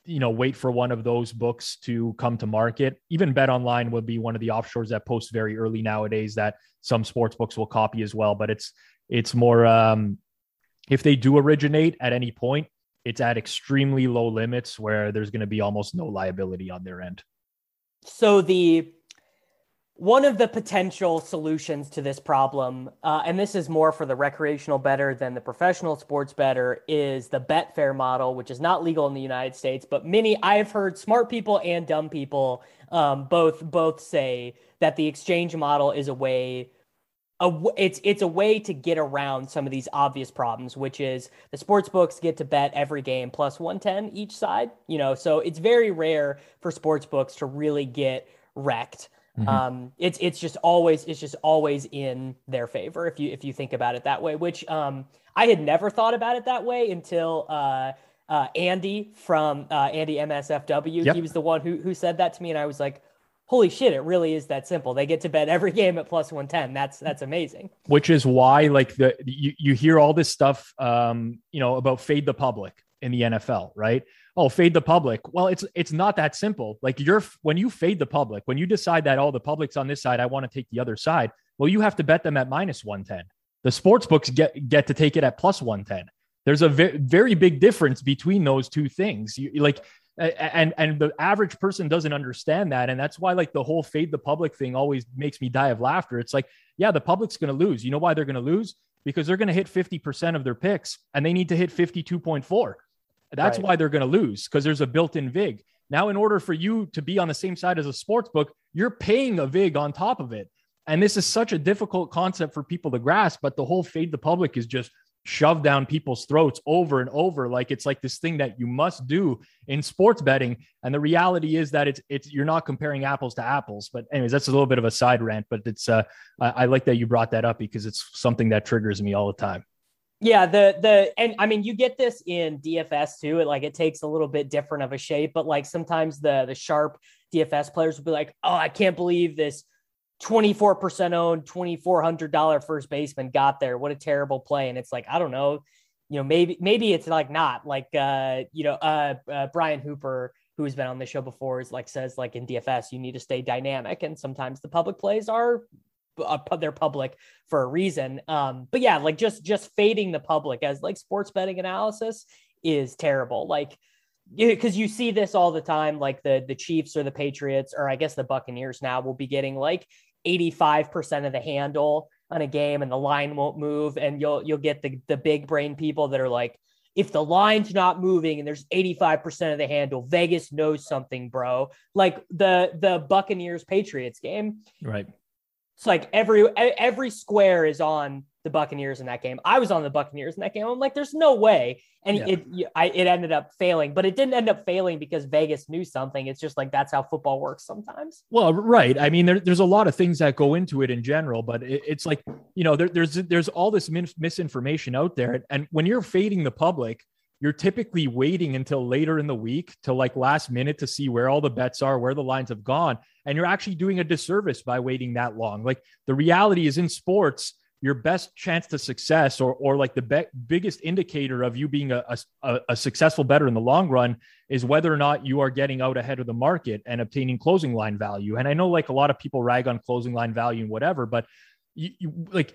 you know wait for one of those books to come to market. Even bet online would be one of the offshores that posts very early nowadays that some sports books will copy as well but it's it's more um if they do originate at any point it's at extremely low limits where there's going to be almost no liability on their end. So the one of the potential solutions to this problem, uh, and this is more for the recreational bettor than the professional sports bettor, is the Betfair model, which is not legal in the United States. But many, I've heard smart people and dumb people um, both both say that the exchange model is a way. A, it's it's a way to get around some of these obvious problems, which is the sports books get to bet every game plus 110 each side. You know, so it's very rare for sports books to really get wrecked. Mm-hmm. Um, it's it's just always it's just always in their favor if you if you think about it that way. Which um, I had never thought about it that way until uh, uh, Andy from uh, Andy MSFW. Yep. He was the one who who said that to me, and I was like, "Holy shit! It really is that simple. They get to bet every game at plus one ten. That's that's amazing." Which is why like the you you hear all this stuff, um, you know, about fade the public in the NFL, right? Oh fade the public. Well it's it's not that simple. Like you're when you fade the public when you decide that all oh, the public's on this side i want to take the other side well you have to bet them at minus 110 the sports books get get to take it at plus 110 there's a ve- very big difference between those two things. You like and and the average person doesn't understand that and that's why like the whole fade the public thing always makes me die of laughter. It's like yeah the public's going to lose. You know why they're going to lose? Because they're going to hit 50% of their picks and they need to hit 52.4 That's right. why they're going to lose because there's a built-in vig. Now, in order for you to be on the same side as a sports book, you're paying a vig on top of it. And this is such a difficult concept for people to grasp, but the whole fade the public is just shoved down people's throats over and over like it's like this thing that you must do in sports betting and the reality is that it's it's you're not comparing apples to apples but anyways that's a little bit of a side rant but it's uh I, I like that you brought that up because it's something that triggers me all the time yeah, the the and I mean you get this in DFS too. It like it takes a little bit different of a shape, but like sometimes the the sharp DFS players will be like, "Oh, I can't believe this 24% owned $2400 first baseman got there. What a terrible play." And it's like, I don't know, you know, maybe maybe it's like not like uh, you know, uh, uh Brian Hooper who has been on the show before is like says like in DFS you need to stay dynamic and sometimes the public plays are uh, they're public for a reason. Um, but yeah, like just just fading the public as like sports betting analysis is terrible. Like because you see this all the time, like the the Chiefs or the Patriots, or I guess the Buccaneers now will be getting like 85% of the handle on a game and the line won't move. And you'll you'll get the the big brain people that are like, if the line's not moving and there's 85% of the handle, Vegas knows something, bro. Like the the Buccaneers Patriots game. Right. It's like every every square is on the Buccaneers in that game. I was on the Buccaneers in that game. I'm like, there's no way, and yeah. it I, it ended up failing, but it didn't end up failing because Vegas knew something. It's just like that's how football works sometimes. Well, right. I mean, there, there's a lot of things that go into it in general, but it, it's like you know, there, there's there's all this min- misinformation out there, and when you're fading the public, you're typically waiting until later in the week to like last minute to see where all the bets are, where the lines have gone. And you're actually doing a disservice by waiting that long. Like the reality is in sports, your best chance to success or, or like the be- biggest indicator of you being a, a, a successful bettor in the long run is whether or not you are getting out ahead of the market and obtaining closing line value. And I know like a lot of people rag on closing line value and whatever, but you, you like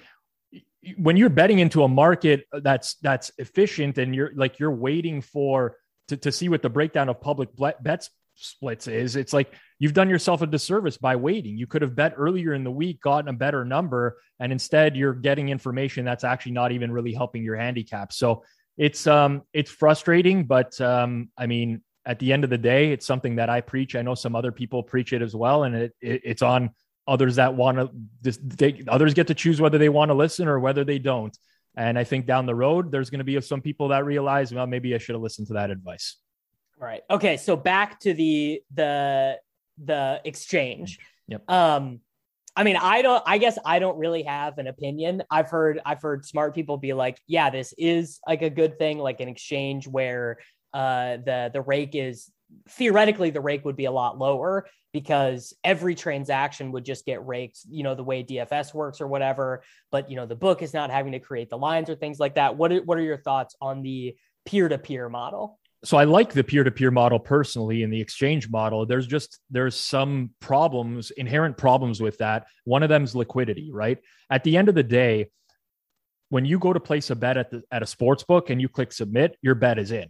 when you're betting into a market that's that's efficient and you're like you're waiting for to, to see what the breakdown of public bets splits is it's like you've done yourself a disservice by waiting. You could have bet earlier in the week gotten a better number and instead you're getting information that's actually not even really helping your handicap. So it's um it's frustrating but um i mean at the end of the day it's something that i preach. I know some other people preach it as well and it, it it's on others that want to just take others get to choose whether they want to listen or whether they don't. And i think down the road there's going to be some people that realize well maybe i should have listened to that advice. Right. Okay so back to the the the exchange. Yep. Um i mean i don't i guess i don't really have an opinion. I've heard i've heard smart people be like yeah this is like a good thing like an exchange where uh the the rake is theoretically the rake would be a lot lower because every transaction would just get raked, you know, the way DFS works or whatever. But, you know, the book is not having to create the lines or things like that. What are, what are your thoughts on the peer to peer model? So I like the peer to peer model personally in the exchange model. There's just there's some problems, inherent problems with that. One of them is liquidity, right? At the end of the day, when you go to place a bet at the, at a sports book and you click submit, your bet is in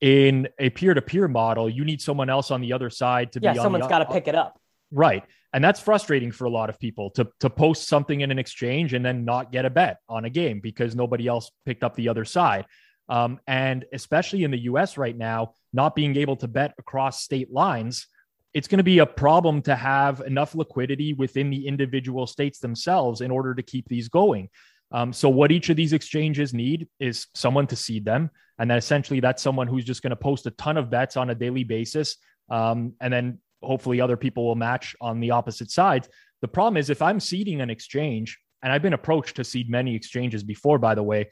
in a peer-to-peer model you need someone else on the other side to yeah, be someone's got to pick it up. Right and that's frustrating for a lot of people to to post something in an exchange and then not get a bet on a game because nobody else picked up the other side. Um, and especially in the us right now not being able to bet across state lines it's going to be a problem to have enough liquidity within the individual states themselves in order to keep these going um, so what each of these exchanges need is someone to seed them, and then essentially that's someone who's just going to post a ton of bets on a daily basis, um, and then hopefully other people will match on the opposite sides. The problem is if I'm seeding an exchange, and I've been approached to seed many exchanges before, by the way.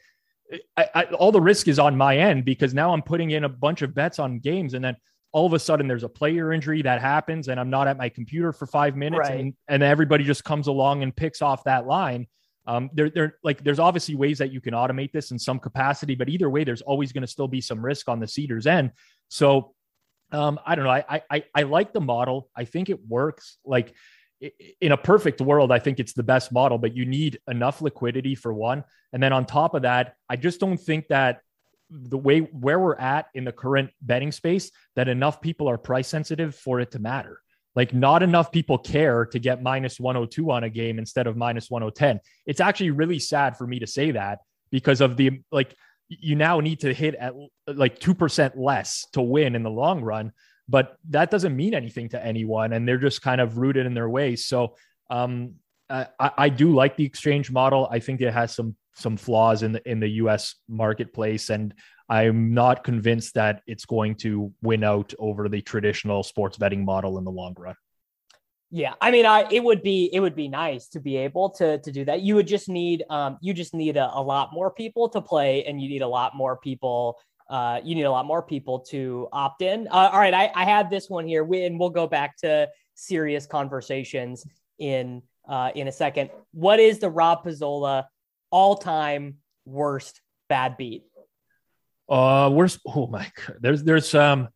I, I, all the risk is on my end because now I'm putting in a bunch of bets on games, and then all of a sudden there's a player injury that happens, and I'm not at my computer for five minutes, right. and, and everybody just comes along and picks off that line um, there, there, like, there's obviously ways that you can automate this in some capacity, but either way, there's always going to still be some risk on the seeders end. So, um, I don't know. I, I, I like the model. I think it works. Like, in a perfect world, I think it's the best model, but you need enough liquidity for one. And then on top of that, I just don't think that the way where we're at in the current betting space, that enough people are price sensitive for it to matter. Like, not enough people care to get minus 102 on a game instead of minus 110. It's actually really sad for me to say that because of the like you now need to hit at like 2% less to win in the long run. But that doesn't mean anything to anyone. And they're just kind of rooted in their ways. So um, I, I do like the exchange model. I think it has some some flaws in the in the US marketplace. And I'm not convinced that it's going to win out over the traditional sports betting model in the long run. Yeah, I mean, I it would be it would be nice to be able to to do that. You would just need um you just need a, a lot more people to play, and you need a lot more people. Uh, you need a lot more people to opt in. Uh, all right, I, I had this one here, we, and we'll go back to serious conversations in uh, in a second. What is the Rob Pizzola all time worst bad beat? Uh, worst. Oh my god, there's there's um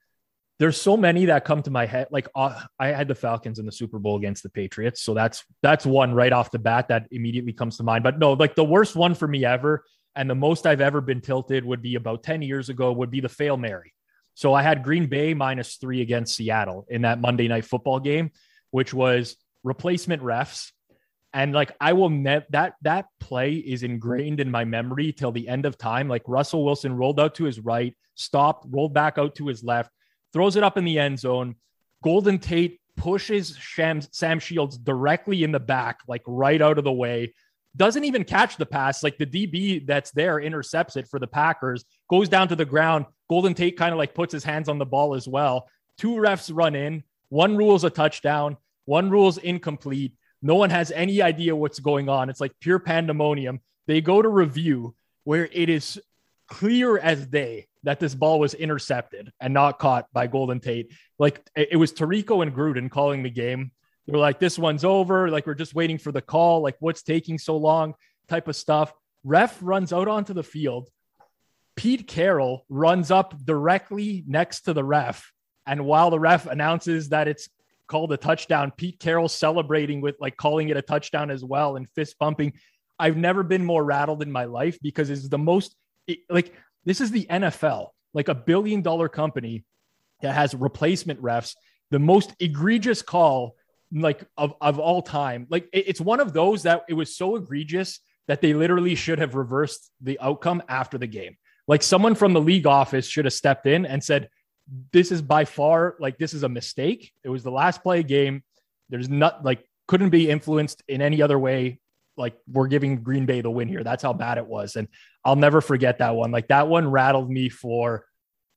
there's so many that come to my head. Like uh, I had the Falcons in the Super Bowl against the Patriots, so that's that's one right off the bat that immediately comes to mind. But no, like the worst one for me ever, and the most I've ever been tilted would be about ten years ago. Would be the fail Mary. So I had Green Bay minus three against Seattle in that Monday Night Football game, which was replacement refs, and like I will net that that play is ingrained in my memory till the end of time. Like Russell Wilson rolled out to his right, stopped, rolled back out to his left throws it up in the end zone. Golden Tate pushes Sam Shields directly in the back, like right out of the way. Doesn't even catch the pass. Like the DB that's there intercepts it for the Packers, goes down to the ground. Golden Tate kind of like puts his hands on the ball as well. Two refs run in. One rules a touchdown, one rules incomplete. No one has any idea what's going on. It's like pure pandemonium. They go to review where it is clear as day that this ball was intercepted and not caught by Golden Tate. Like it was Tirico and Gruden calling the game. They were like, this one's over. Like we're just waiting for the call. Like what's taking so long type of stuff. Ref runs out onto the field. Pete Carroll runs up directly next to the ref. And while the ref announces that it's called a touchdown, Pete Carroll celebrating with like calling it a touchdown as well and fist bumping. I've never been more rattled in my life because it's the most it, like this is the NFL, like a billion dollar company that has replacement refs. The most egregious call, like of, of all time. Like it, it's one of those that it was so egregious that they literally should have reversed the outcome after the game. Like someone from the league office should have stepped in and said, This is by far like this is a mistake. It was the last play game. There's not like couldn't be influenced in any other way like we're giving Green Bay the win here. That's how bad it was. And I'll never forget that one. Like that one rattled me for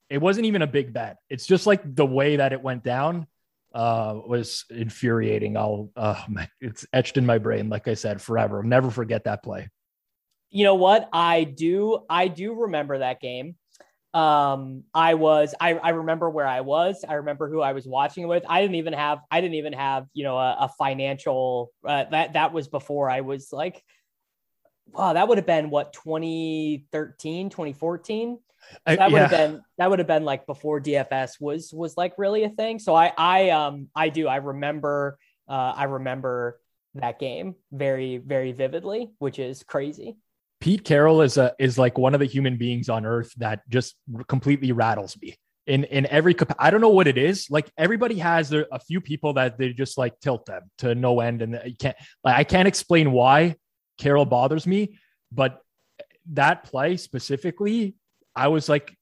it wasn't even a big bet. It's just like the way that it went down uh, was infuriating. I'll uh, it's etched in my brain, like I said, forever. I'll never forget that play. You know what? I do I do remember that game um i was I, I remember where i was. I remember who i was watching with. I didn't even have i didn't even have you know a, a financial uh, that that was before i was like wow that would have been what 2013 2014 that would yeah. have been that would have been like before dfs was was like really a thing. So i i um i do i remember uh i remember that game very very vividly which is crazy Pete Carroll is a is like one of the human beings on earth that just completely rattles me in in every I don't know what it is. Like everybody has a, few people that they just like tilt them to no end, and you can't like I can't explain why Carroll bothers me, but that play specifically, I was like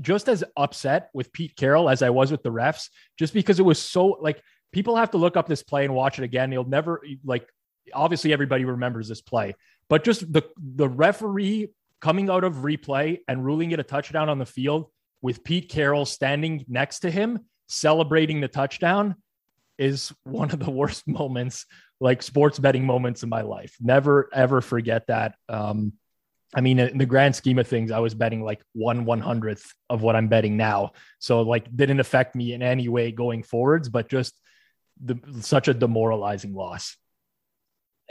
just as upset with Pete Carroll as I was with the refs, just because it was so like people have to look up this play and watch it again. They'll never like obviously everybody remembers this play, but just the the referee coming out of replay and ruling it a touchdown on the field with Pete Carroll standing next to him celebrating the touchdown is one of the worst moments, like sports betting moments in my life. Never ever forget that. Um, I mean, in the grand scheme of things, I was betting like one one hundredth of what I'm betting now, so like didn't affect me in any way going forwards, but just the, such a demoralizing loss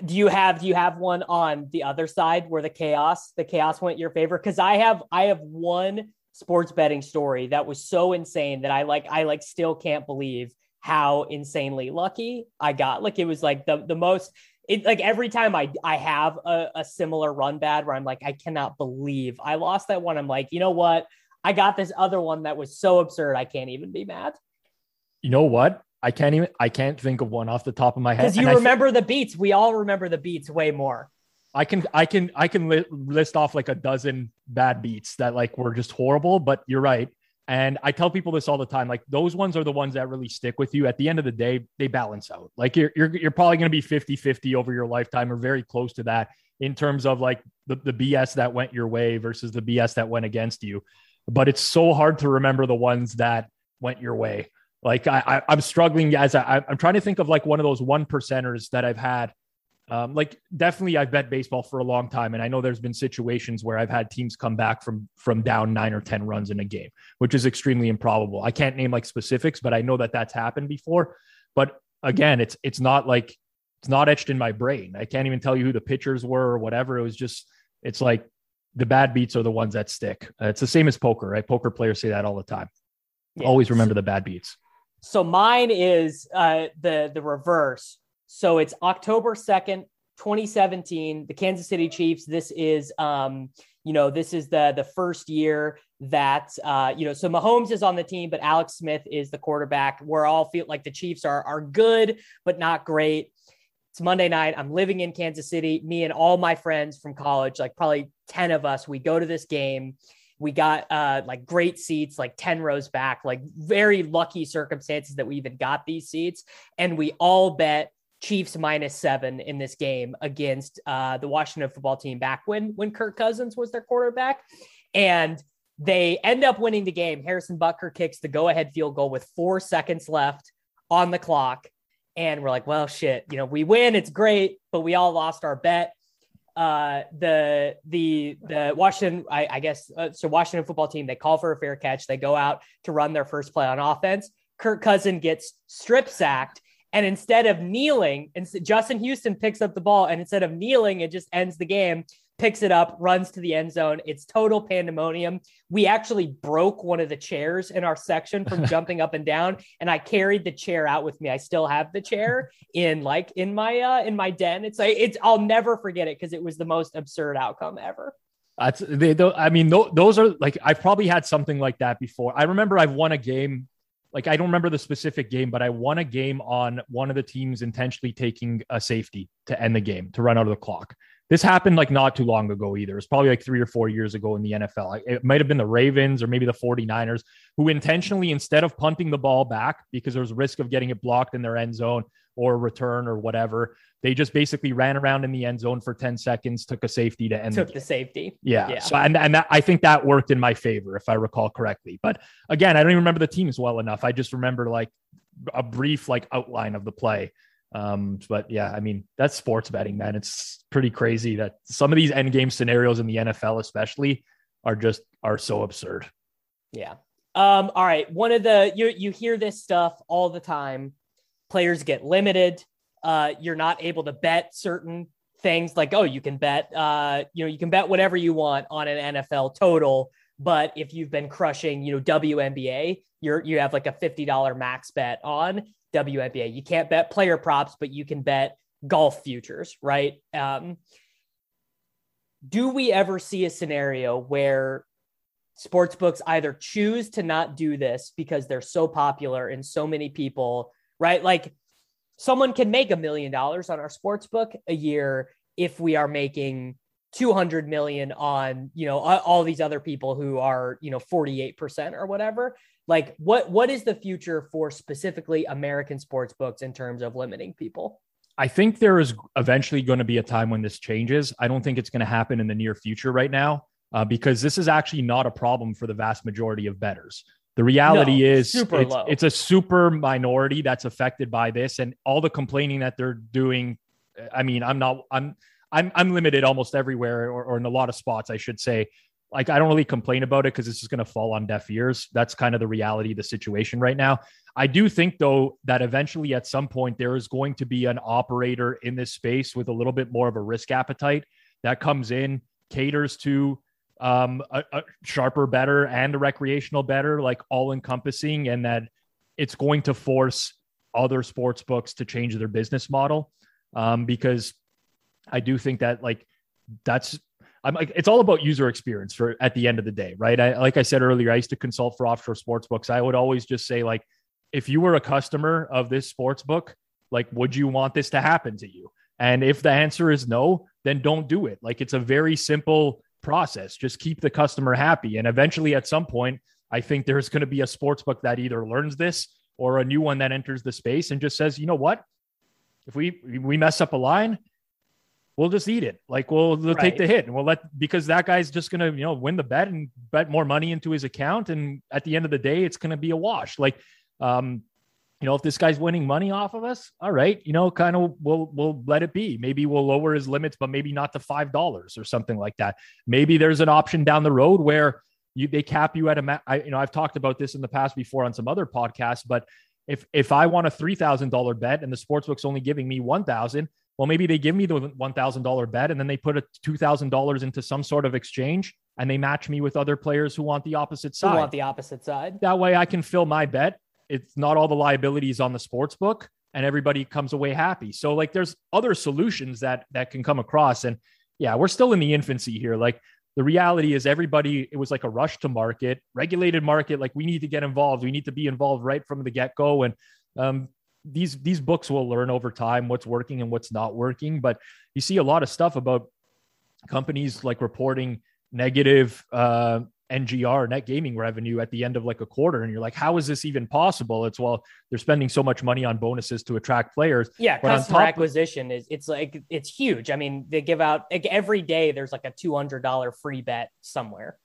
do you have do you have one on the other side where the chaos the chaos went your favor? Because i have i have one sports betting story that was so insane that i like i like still can't believe how insanely lucky i got. Like it was like the the most it like every time i i have a, a similar run bad where i'm like i cannot believe i lost that one. I'm like you know what? I got this other one that was so absurd i can't even be mad. You know what I can't even I can't think of one off the top of my head. Because you remember the beats. We all remember the beats way more. I can I can I can li- list off like a dozen bad beats that like were just horrible, but you're right. And I tell people this all the time. Like those ones are the ones that really stick with you. At the end of the day, they balance out. Like you're you're, you're probably going to be 50-50 over your lifetime or very close to that in terms of like the, the BS that went your way versus the BS that went against you. But it's so hard to remember the ones that went your way. Like I, I am struggling as I, I'm trying to think of like one of those one percenters that I've had um, like definitely, I've bet baseball for a long time, and I know there's been situations where I've had teams come back from from down nine or ten runs in a game, which is extremely improbable. I can't name like specifics, but I know that that's happened before. But again, it's it's not like it's not etched in my brain. I can't even tell you who the pitchers were or whatever. It was just it's like the bad beats are the ones that stick. Uh, it's the same as poker, right? Poker players say that all the time. Yeah. Always remember the bad beats. So mine is uh, the the reverse so it's October 2nd, 2017, the Kansas City Chiefs. This is, um, you know, this is the the first year that uh, you know. So Mahomes is on the team, but Alex Smith is the quarterback. We're all feel like the Chiefs are are good, but not great. It's Monday night. I'm living in Kansas City. Me and all my friends from college, like probably ten of us, we go to this game. We got uh, like great seats, like 10 rows back, like very lucky circumstances that we even got these seats. And we all bet Chiefs minus seven in this game against uh, the Washington football team back when when Kirk Cousins was their quarterback, and they end up winning the game. Harrison Butker kicks the go ahead field goal with four seconds left on the clock, and we're like, well, shit, you know, we win, it's great, but we all lost our bet. Uh, the the the Washington, I, I guess, uh, so Washington football team, they call for a fair catch. They go out to run their first play on offense. Kirk Cousin gets strip sacked and instead of kneeling, and Justin Houston picks up the ball, and instead of kneeling, it just ends the game. Picks it up, runs to the end zone. It's total pandemonium. We actually broke one of the chairs in our section from jumping up and down, and I carried the chair out with me. I still have the chair in like in my uh in my den. It's like it's I'll never forget it because it was the most absurd outcome ever. That's they, I mean, those are like I've probably had something like that before. I remember I've won a game like I don't remember the specific game, but I won a game on one of the teams intentionally taking a safety to end the game to run out of the clock. This happened like not too long ago either. It's probably like three or four years ago in the NFL. It might have been the Ravens or maybe the 49ers who intentionally, instead of punting the ball back because there was risk of getting it blocked in their end zone or return or whatever, they just basically ran around in the end zone for 10 seconds, took a safety to end took the, the safety. Yeah. yeah. So and, and that, I think that worked in my favor, if I recall correctly. But again, I don't even remember the teams well enough. I just remember like a brief like outline of the play. Um, but yeah, I mean, that's sports betting, man. It's pretty crazy that some of these end game scenarios in the NFL, especially, are just are so absurd. Yeah. Um, all right. One of the you you hear this stuff all the time. Players get limited. Uh, you're not able to bet certain things like, oh, you can bet, uh, you know, you can bet whatever you want on an NFL total. But if you've been crushing, you know, WNBA, you're you have like a $50 max bet on WNBA. You can't bet player props, but you can bet golf futures, right? Um, do we ever see a scenario where sports books either choose to not do this because they're so popular and so many people, right? Like someone can make a million dollars on our sports book a year if we are making 200 million on you know all these other people who are you know 48% or whatever like what what is the future for specifically american sports books in terms of limiting people i think there is eventually going to be a time when this changes i don't think it's going to happen in the near future right now uh, because this is actually not a problem for the vast majority of bettors the reality no, is it's, it's, a super minority that's affected by this and all the complaining that they're doing. I mean, I'm not, I'm, I'm, I'm limited almost everywhere or, or in a lot of spots, I should say. Like, I don't really complain about it because this is going to fall on deaf ears. That's kind of the reality of the situation right now. I do think, though, that eventually at some point there is going to be an operator in this space with a little bit more of a risk appetite that comes in, caters to um, a, a sharper bettor and a recreational bettor, like all encompassing, and that it's going to force other sports books to change their business model. Um, because I do think that like that's I'm like it's all about user experience for at the end of the day, right? I like I said earlier, I used to consult for offshore sports books. I would always just say like, if you were a customer of this sports book, like would you want this to happen to you? And if the answer is no, then don't do it. Like it's a very simple process. Just keep the customer happy. And eventually, at some point, I think there's going to be a sports book that either learns this or a new one that enters the space and just says, you know what? If we we mess up a line, we'll just eat it. Like we'll, we'll right. take the hit and we'll let because that guy's just gonna you know win the bet and bet more money into his account. And at the end of the day, it's gonna be a wash. Like um, you know, if this guy's winning money off of us, all right, you know, kind of we'll we'll let it be. Maybe we'll lower his limits, but maybe not to five dollars or something like that. Maybe there's an option down the road where you they cap you at a I, you know I've talked about this in the past before on some other podcasts, but if if I want a three thousand dollar bet and the sportsbook's only giving me one thousand, well maybe they give me the one thousand dollar bet and then they put a two thousand dollars into some sort of exchange and they match me with other players who want the opposite side. Who want the opposite side? That way I can fill my bet it's not all the liabilities on the sports book and everybody comes away happy. So like there's other solutions that that can come across and yeah, we're still in the infancy here. Like the reality is everybody it was like a rush to market, regulated market like we need to get involved. We need to be involved right from the get-go and um, these these books will learn over time what's working and what's not working, but you see a lot of stuff about companies like reporting negative uh, NGR net gaming revenue at the end of like a quarter. And you're like, how is this even possible? It's well, they're spending so much money on bonuses to attract players. Yeah, but customer acquisition is it's like it's huge. I mean, they give out like every day there's like a two hundred dollar free bet somewhere.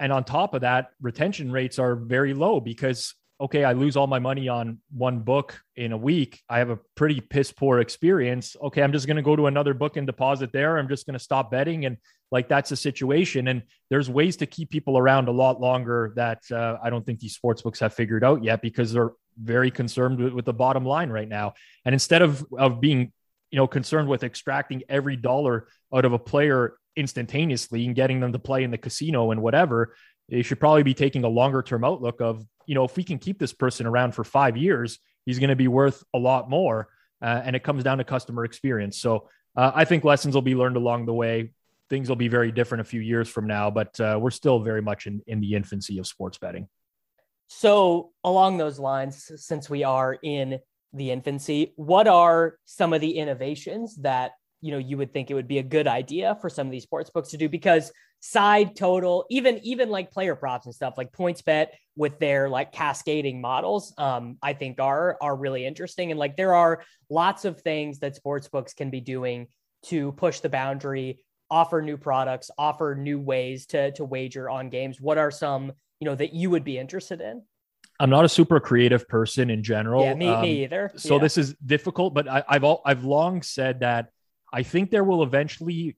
And on top of that, retention rates are very low because okay, I lose all my money on one book in a week. I have a pretty piss poor experience. Okay, I'm just going to go to another book and deposit there. I'm just going to stop betting. And like that's a situation. And there's ways to keep people around a lot longer that uh, I don't think these sports books have figured out yet because they're very concerned with, with the bottom line right now. And instead of, of being, you know, concerned with extracting every dollar out of a player instantaneously and getting them to play in the casino and whatever, they should probably be taking a longer term outlook of you know, if we can keep this person around for five years, he's going to be worth a lot more. Uh, and it comes down to customer experience. So uh, I think lessons will be learned along the way. Things will be very different a few years from now, but uh, we're still very much in, in the infancy of sports betting. So, along those lines, since we are in the infancy, what are some of the innovations that you know you would think it would be a good idea for some of these sports books to do? Because side total, even even like player props and stuff like PointsBet with their like cascading models, um, I think are are really interesting. And like there are lots of things that sports books can be doing to push the boundary, offer new products, offer new ways to to wager on games. What are some you know that you would be interested in? I'm not a super creative person in general. Yeah, me, um, me either. So yeah. this is difficult, but I, have all, I've long said that I think there will eventually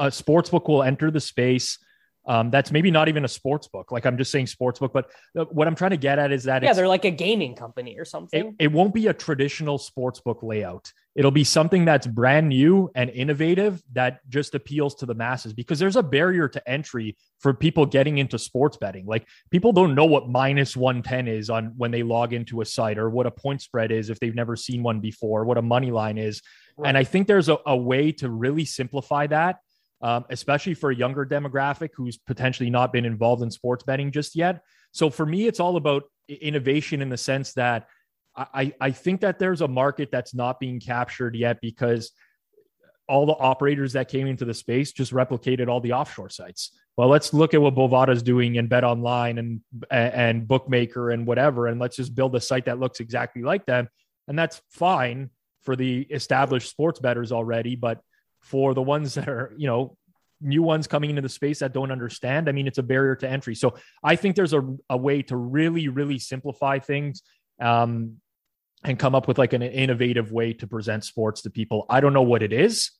a sports book will enter the space. Um, that's maybe not even a sports book. Like I'm just saying sports book, but what I'm trying to get at is that yeah, they're like a gaming company or something. It, it won't be a traditional sports book layout. It'll be something that's brand new and innovative that just appeals to the masses because there's a barrier to entry for people getting into sports betting. Like people don't know what minus 110 is on when they log into a site or what a point spread is if they've never seen one before, what a money line is. Right. And I think there's a, a way to really simplify that um, especially for a younger demographic who's potentially not been involved in sports betting just yet. So for me, it's all about innovation in the sense that I, I think that there's a market that's not being captured yet because all the operators that came into the space just replicated all the offshore sites. Well, let's look at what Bovada's doing and Bet Online and and Bookmaker and whatever, and let's just build a site that looks exactly like them, and that's fine for the established sports bettors already. But for the ones that are, you know, new ones coming into the space that don't understand. I mean, it's a barrier to entry. So I think there's a, a way to really, really simplify things um, and come up with like an innovative way to present sports to people. I don't know what it is.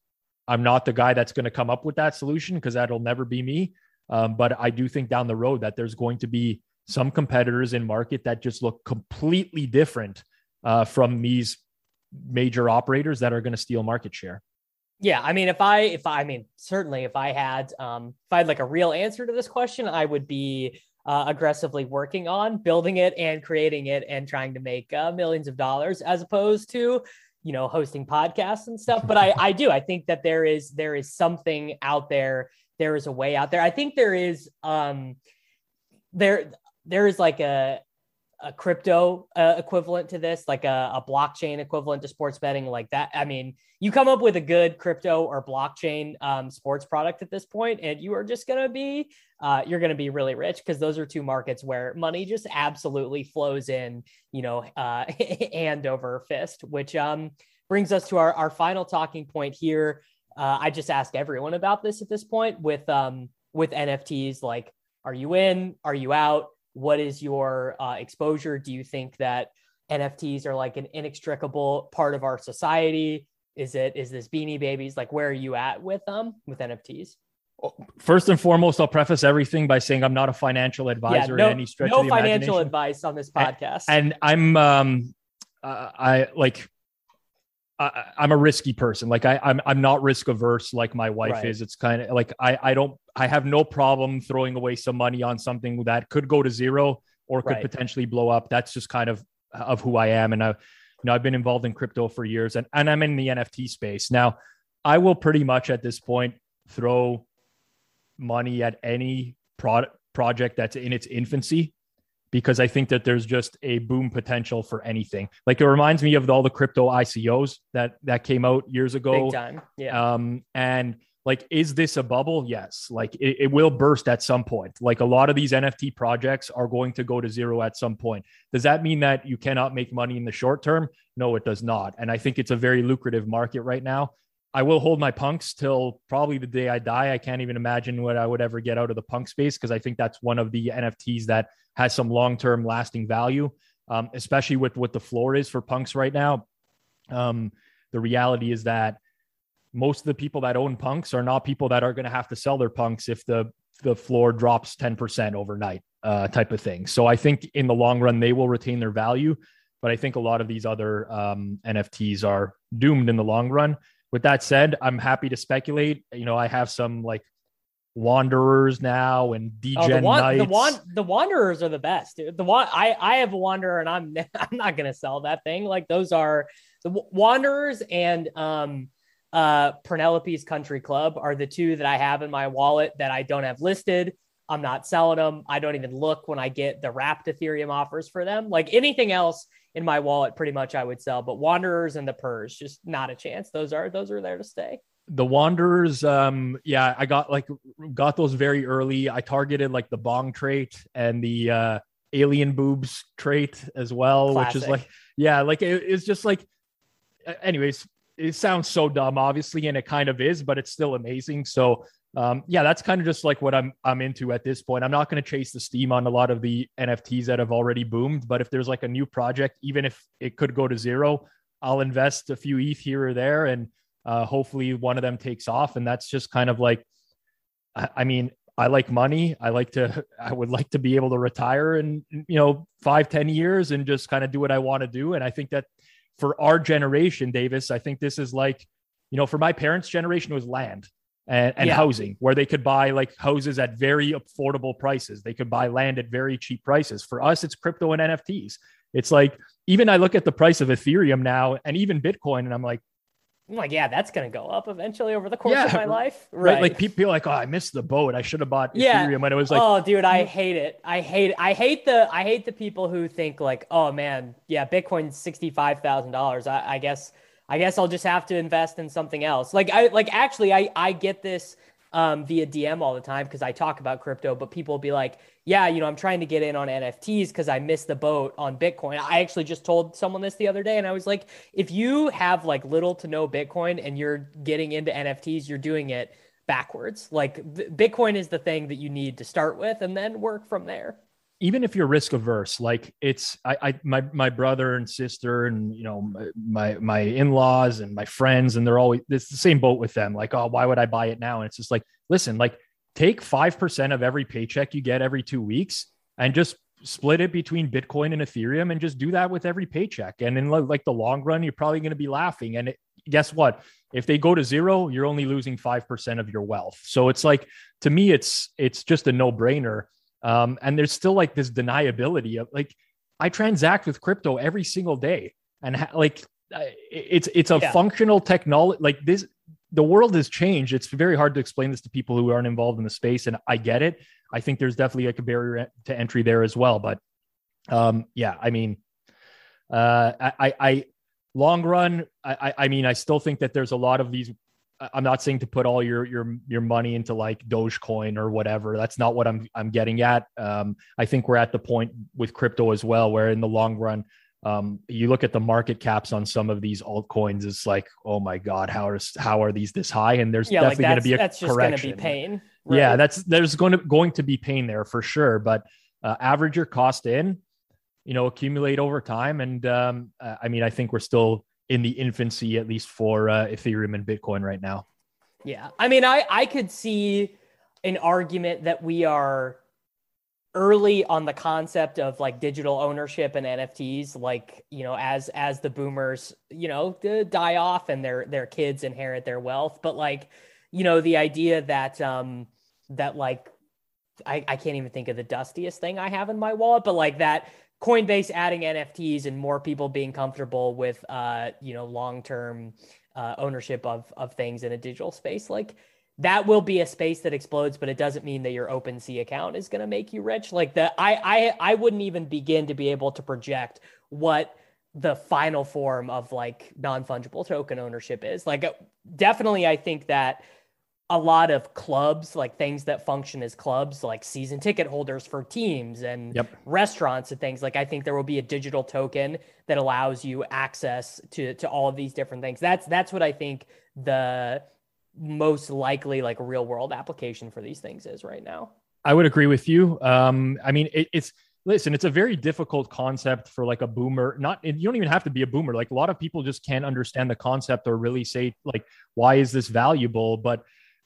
I'm not the guy that's going to come up with that solution because that'll never be me. Um, but I do think down the road that there's going to be some competitors in market that just look completely different uh, from these major operators that are going to steal market share. Yeah, I mean, if I, if I, I mean, certainly, if I had, um, if I had like a real answer to this question, I would be uh, aggressively working on building it and creating it and trying to make uh, millions of dollars, as opposed to, you know, hosting podcasts and stuff. But I, I do, I think that there is, there is something out there. There is a way out there. I think there is, um, there, there is like a, a crypto uh, equivalent to this, like a, a, blockchain equivalent to sports betting, like that. I mean, you come up with a good crypto or blockchain um, sports product at this point, and you are just gonna be uh, you're gonna be really rich because those are two markets where money just absolutely flows in, you know, uh, hand over fist. Which um, brings us to our our final talking point here. Uh, I just ask everyone about this at this point with um, with NFTs, like, are you in? Are you out? What is your uh, exposure? Do you think that NFTs are like an inextricable part of our society? Is it is this Beanie Babies? Like, where are you at with them with NFTs? First and foremost, I'll preface everything by saying I'm not a financial advisor yeah, no, in any stretch no of the financial advice on this podcast. And, and I'm um, uh, I like I, am a risky person. Like I, I'm, I'm not risk averse like my wife right. is. It's kind of like I, I don't, I have no problem throwing away some money on something that could go to zero or could right. potentially blow up. That's just kind of of who I am. And I, you know, I've been involved in crypto for years, and and I'm in the NFT space now. I will pretty much at this point throw money at any product project that's in its infancy because I think that there's just a boom potential for anything. Like it reminds me of all the crypto ICOs that that came out years ago. Big time. Yeah. Um, and like, is this a bubble? Yes. Like it, it will burst at some point. Like a lot of these NFT projects are going to go to zero at some point. Does that mean that you cannot make money in the short term? No, it does not. And I think it's a very lucrative market right now. I will hold my punks till probably the day I die. I can't even imagine what I would ever get out of the punk space because I think that's one of the NFTs that has some long term lasting value, um, especially with what the floor is for punks right now. Um, the reality is that most of the people that own punks are not people that are going to have to sell their punks if the the floor drops 10% overnight uh, type of thing. So I think in the long run they will retain their value, but I think a lot of these other um, NFTs are doomed in the long run with that said, I'm happy to speculate. You know, I have some like wanderers now and degen oh, the, wan- the, wan- the wanderers are the best. Dude. the one i i have a wanderer and i'm i'm not gonna sell that thing. Like those are the wanderers and um uh penelope's country club are the two that i have in my wallet that i don't have listed. I'm not selling them i don't even look when i get the wrapped ethereum offers for them. Like anything else in my wallet pretty much I would sell, but Wanderers and the Purs just not a chance. Those are those are there to stay. The Wanderers, um, yeah, I got like got those very early. I targeted like the Bong trait and the uh, alien boobs trait as well, Classic. which is like, yeah, like it, it's just like, anyways, it sounds so dumb, obviously, and it kind of is, but it's still amazing. So um, yeah, that's kind of just like what I'm I'm into at this point. I'm not going to chase the steam on a lot of the NFTs that have already boomed, but if there's like a new project, even if it could go to zero, I'll invest a few ETH here or there, and uh, hopefully one of them takes off. And that's just kind of like, I, I mean, I like money. I like to, I would like to be able to retire in, you know, five, ten years and just kind of do what I want to do. And I think that for our generation, Davis, I think this is like, you know, for my parents' generation was land and, and yeah. housing where they could buy like houses at very affordable prices. They could buy land at very cheap prices. For us, it's crypto and NFTs. It's like even I look at the price of Ethereum now and even Bitcoin, and I'm like, I'm like, yeah, that's going to go up eventually over the course yeah, of my life. Right. right. Like people like, oh, I missed the boat. I should have bought yeah. Ethereum when it was like, oh, dude, I mm. hate it. I hate it. I hate the, I hate the people who think like, oh man, yeah, Bitcoin's $65,000. I, I guess I guess I'll just have to invest in something else. Like I like actually I I get this um, via DM all the time because I talk about crypto, but people be like, yeah, you know, I'm trying to get in on NFTs because I missed the boat on Bitcoin. I actually just told someone this the other day, and I was like, if you have like little to no Bitcoin and you're getting into NFTs, you're doing it backwards. Like Bitcoin is the thing that you need to start with and then work from there even if you're risk averse, like it's I, I my my brother and sister and you know my my in-laws and my friends and they're always it's the same boat with them. Like, oh, why would I buy it now? And it's just like, listen, like take five percent of every paycheck you get every two weeks and just split it between Bitcoin and Ethereum and just do that with every paycheck. And in like the long run, you're probably going to be laughing. And it, guess what? If they go to zero, you're only losing 5% of your wealth. So it's like, to me, it's, it's just a no brainer. Um, and there's still like this deniability of like, I transact with crypto every single day, and ha- like it's it's a yeah. functional technology. Like this, the world has changed. It's very hard to explain this to people who aren't involved in the space, and I get it. I think there's definitely like a barrier to entry there as well. But Um, yeah, I mean, uh, I, I, long run, I, I mean, I still think that there's a lot of these. I'm not saying to put all your your your money into like Dogecoin or whatever. That's not what I'm I'm getting at. Um, I think we're at the point with crypto as well, where in the long run, um, you look at the market caps on some of these altcoins. It's like, oh my god, how are how are these this high? And there's yeah, definitely like going to be a that's just going to be pain. Right? Yeah, that's there's going to going to be pain there for sure. But uh, average your cost in, you know, accumulate over time. And um, I mean, I think we're still in the infancy, at least for uh, Ethereum and Bitcoin right now. Yeah, I mean, I I could see an argument that we are early on the concept of like digital ownership and NFTs like you know as as the boomers you know die off and their their kids inherit their wealth but like you know the idea that um that like I, I can't even think of the dustiest thing I have in my wallet but like that Coinbase adding NFTs and more people being comfortable with uh you know long-term uh, ownership of of things in a digital space like that will be a space that explodes, but it doesn't mean that your OpenSea account is going to make you rich. Like the I I I wouldn't even begin to be able to project what the final form of like non-fungible token ownership is. Like definitely I think that a lot of clubs, like things that function as clubs, like season ticket holders for teams and yep. restaurants and things. Like I think there will be a digital token that allows you access to to all of these different things. That's that's what I think the most likely like real world application for these things is right now. I would agree with you. Um, I mean, it, it's listen, it's a very difficult concept for like a boomer. Not you don't even have to be a boomer. Like a lot of people just can't understand the concept or really say like, why is this valuable? But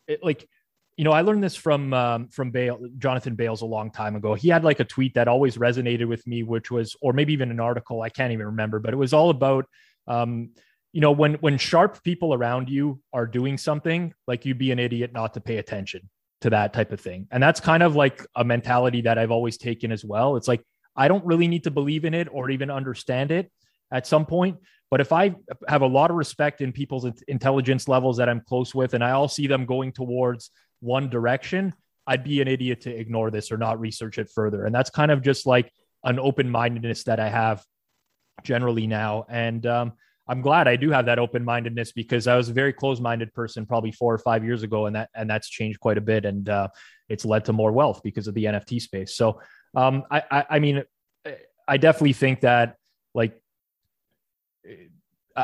it, like, you know, I learned this from um, from Bale, Jonathan Bales a long time ago. He had like a tweet that always resonated with me, which was, or maybe even an article. I can't even remember, but it was all about um, you know when when sharp people around you are doing something like you'd be an idiot not to pay attention to that type of thing and that's kind of like a mentality that i've always taken as well it's like i don't really need to believe in it or even understand it at some point. But if i have a lot of respect in people's intelligence levels that i'm close with and i all see them going towards one direction i'd be an idiot to ignore this or not research it further. And that's kind of just like an open-mindedness that i have generally now. And um, I'm glad I do have that open mindedness because I was a very close minded person probably four or five years ago, and that and that's changed quite a bit, and uh, it's led to more wealth because of the NFT space. So, um, I, I, I mean, I definitely think that like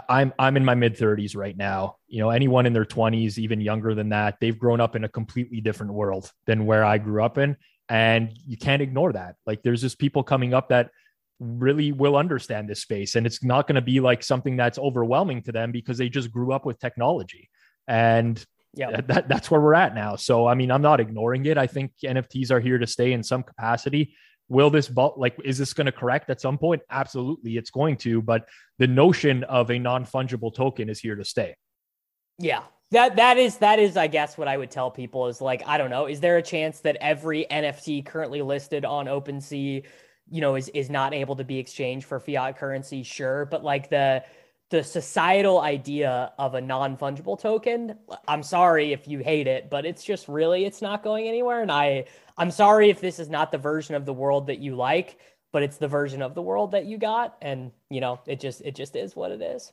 I'm I'm in my mid 30s right now. You know, anyone in their 20s, even younger than that, they've grown up in a completely different world than where I grew up in, and you can't ignore that. Like, there's just people coming up that really will understand this space. And it's not going to be like something that's overwhelming to them because they just grew up with technology. And yeah. that, that's where we're at now. So i mean i'm not ignoring it. I think nfts are here to stay in some capacity will this like is this going to correct at some point? Absolutely it's going to but the notion of a non-fungible token is here to stay. Yeah that that is that is i guess what i would tell people is like i don't know is there a chance that every nft currently listed on OpenSea you know is is not able to be exchanged for fiat currency? Sure but like the the societal idea of a non-fungible token i'm sorry if you hate it but it's just really it's not going anywhere and i i'm sorry if this is not the version of the world that you like but it's the version of the world that you got and you know it just it just is what it is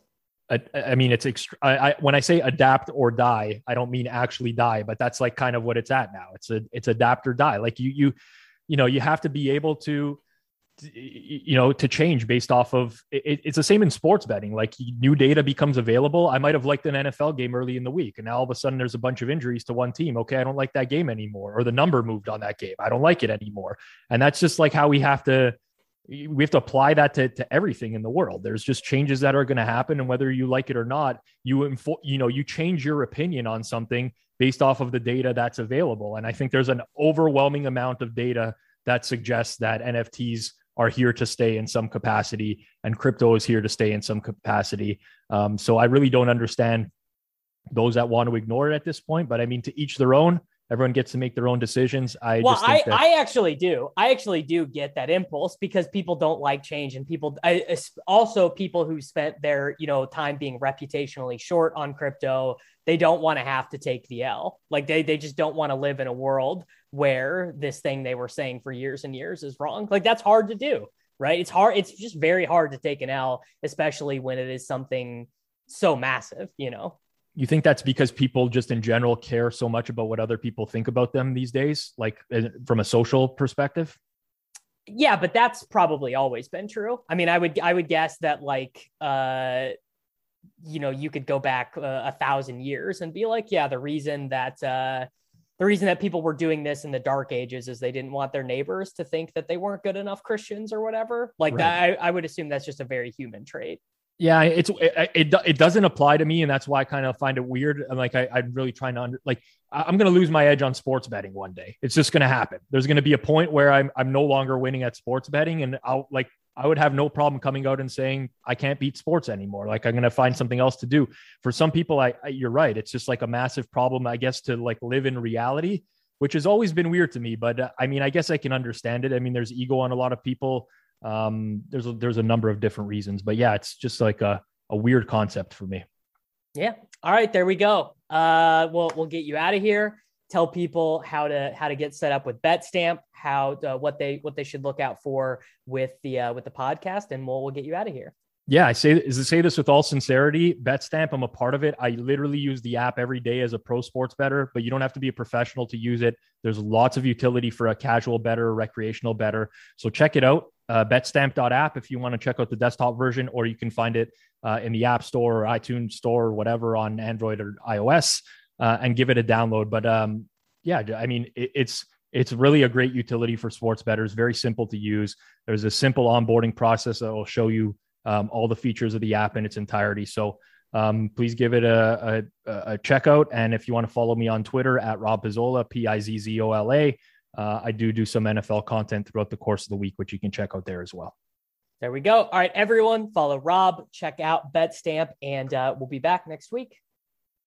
I, I mean, it's extra. I, I, when I say adapt or die, I don't mean actually die, but that's like kind of what it's at now. It's a it's adapt or die. Like you you you know you have to be able to you know to change based off of it, it's the same in sports betting. Like new data becomes available. I might have liked an nfl game early in the week and now all of a sudden there's a bunch of injuries to one team. Okay i don't like that game anymore or the number moved on that game. I don't like it anymore. And that's just like how we have to we have to apply that to, to everything in the world. There's just changes that are going to happen and whether you like it or not you info, you know you change your opinion on something based off of the data that's available. And i think there's an overwhelming amount of data that suggests that nfts are here to stay in some capacity, and crypto is here to stay in some capacity. Um, so I really don't understand those that want to ignore it at this point. But I mean, to each their own. Everyone gets to make their own decisions. I well, I, that- I actually do. I actually do get that impulse because people don't like change, and people I, also people who spent their you know time being reputationally short on crypto. They don't want to have to take the L. Like they they just don't want to live in a world where this thing they were saying for years and years is wrong. Like that's hard to do, right? It's hard. It's just very hard to take an L, especially when it is something so massive, you know? You think that's because people just in general care so much about what other people think about them these days, like eh, from a social perspective? Yeah, but that's probably always been true. I mean, I would I would guess that like uh you know, you could go back uh, a thousand years and be like, yeah, the reason that uh the reason that people were doing this in the dark ages is they didn't want their neighbors to think that they weren't good enough Christians or whatever. Like right. that, I, I would assume that's just a very human trait. Yeah, it's it, it, it doesn't apply to me, and that's why I kind of find it weird. Like I, I'm really trying to under, like I'm going to lose my edge on sports betting one day. It's just going to happen. There's going to be a point where I'm I'm no longer winning at sports betting, and I'll like I would have no problem coming out and saying I can't beat sports anymore. Like I'm going to find something else to do. For some people, I, I, you're right. It's just like a massive problem, I guess, to like live in reality, which has always been weird to me. But uh, I mean, I guess I can understand it. I mean, there's ego on a lot of people. Um, there's a, there's a number of different reasons, but yeah, it's just like a a weird concept for me. Yeah. All right, there we go. Uh, we'll we'll get you out of here tell people how to how to get set up with BetStamp, how to, what they what they should look out for with the uh, with the podcast, and we'll we'll get you out of here. Yeah, I say is to say this with all sincerity. BetStamp, I'm a part of it. I literally use the app every day as a pro sports bettor, but you don't have to be a professional to use it. There's lots of utility for a casual bettor, recreational bettor. So check it out. Uh, betstamp.app if you want to check out the desktop version, or you can find it uh, in the App Store or iTunes Store or whatever on Android or iOS uh, and give it a download. But um, yeah, I mean, it, it's it's really a great utility for sports bettors. Very simple to use. There's a simple onboarding process that will show you um, all the features of the app in its entirety. So um, please give it a, a, a, checkout. And if you want to follow me on Twitter at Rob Pizzola, P I Z Z O L A, uh, I do do some NFL content throughout the course of the week, which you can check out there as well. There we go. All right, everyone, follow Rob, check out BetStamp, and uh, we'll be back next week.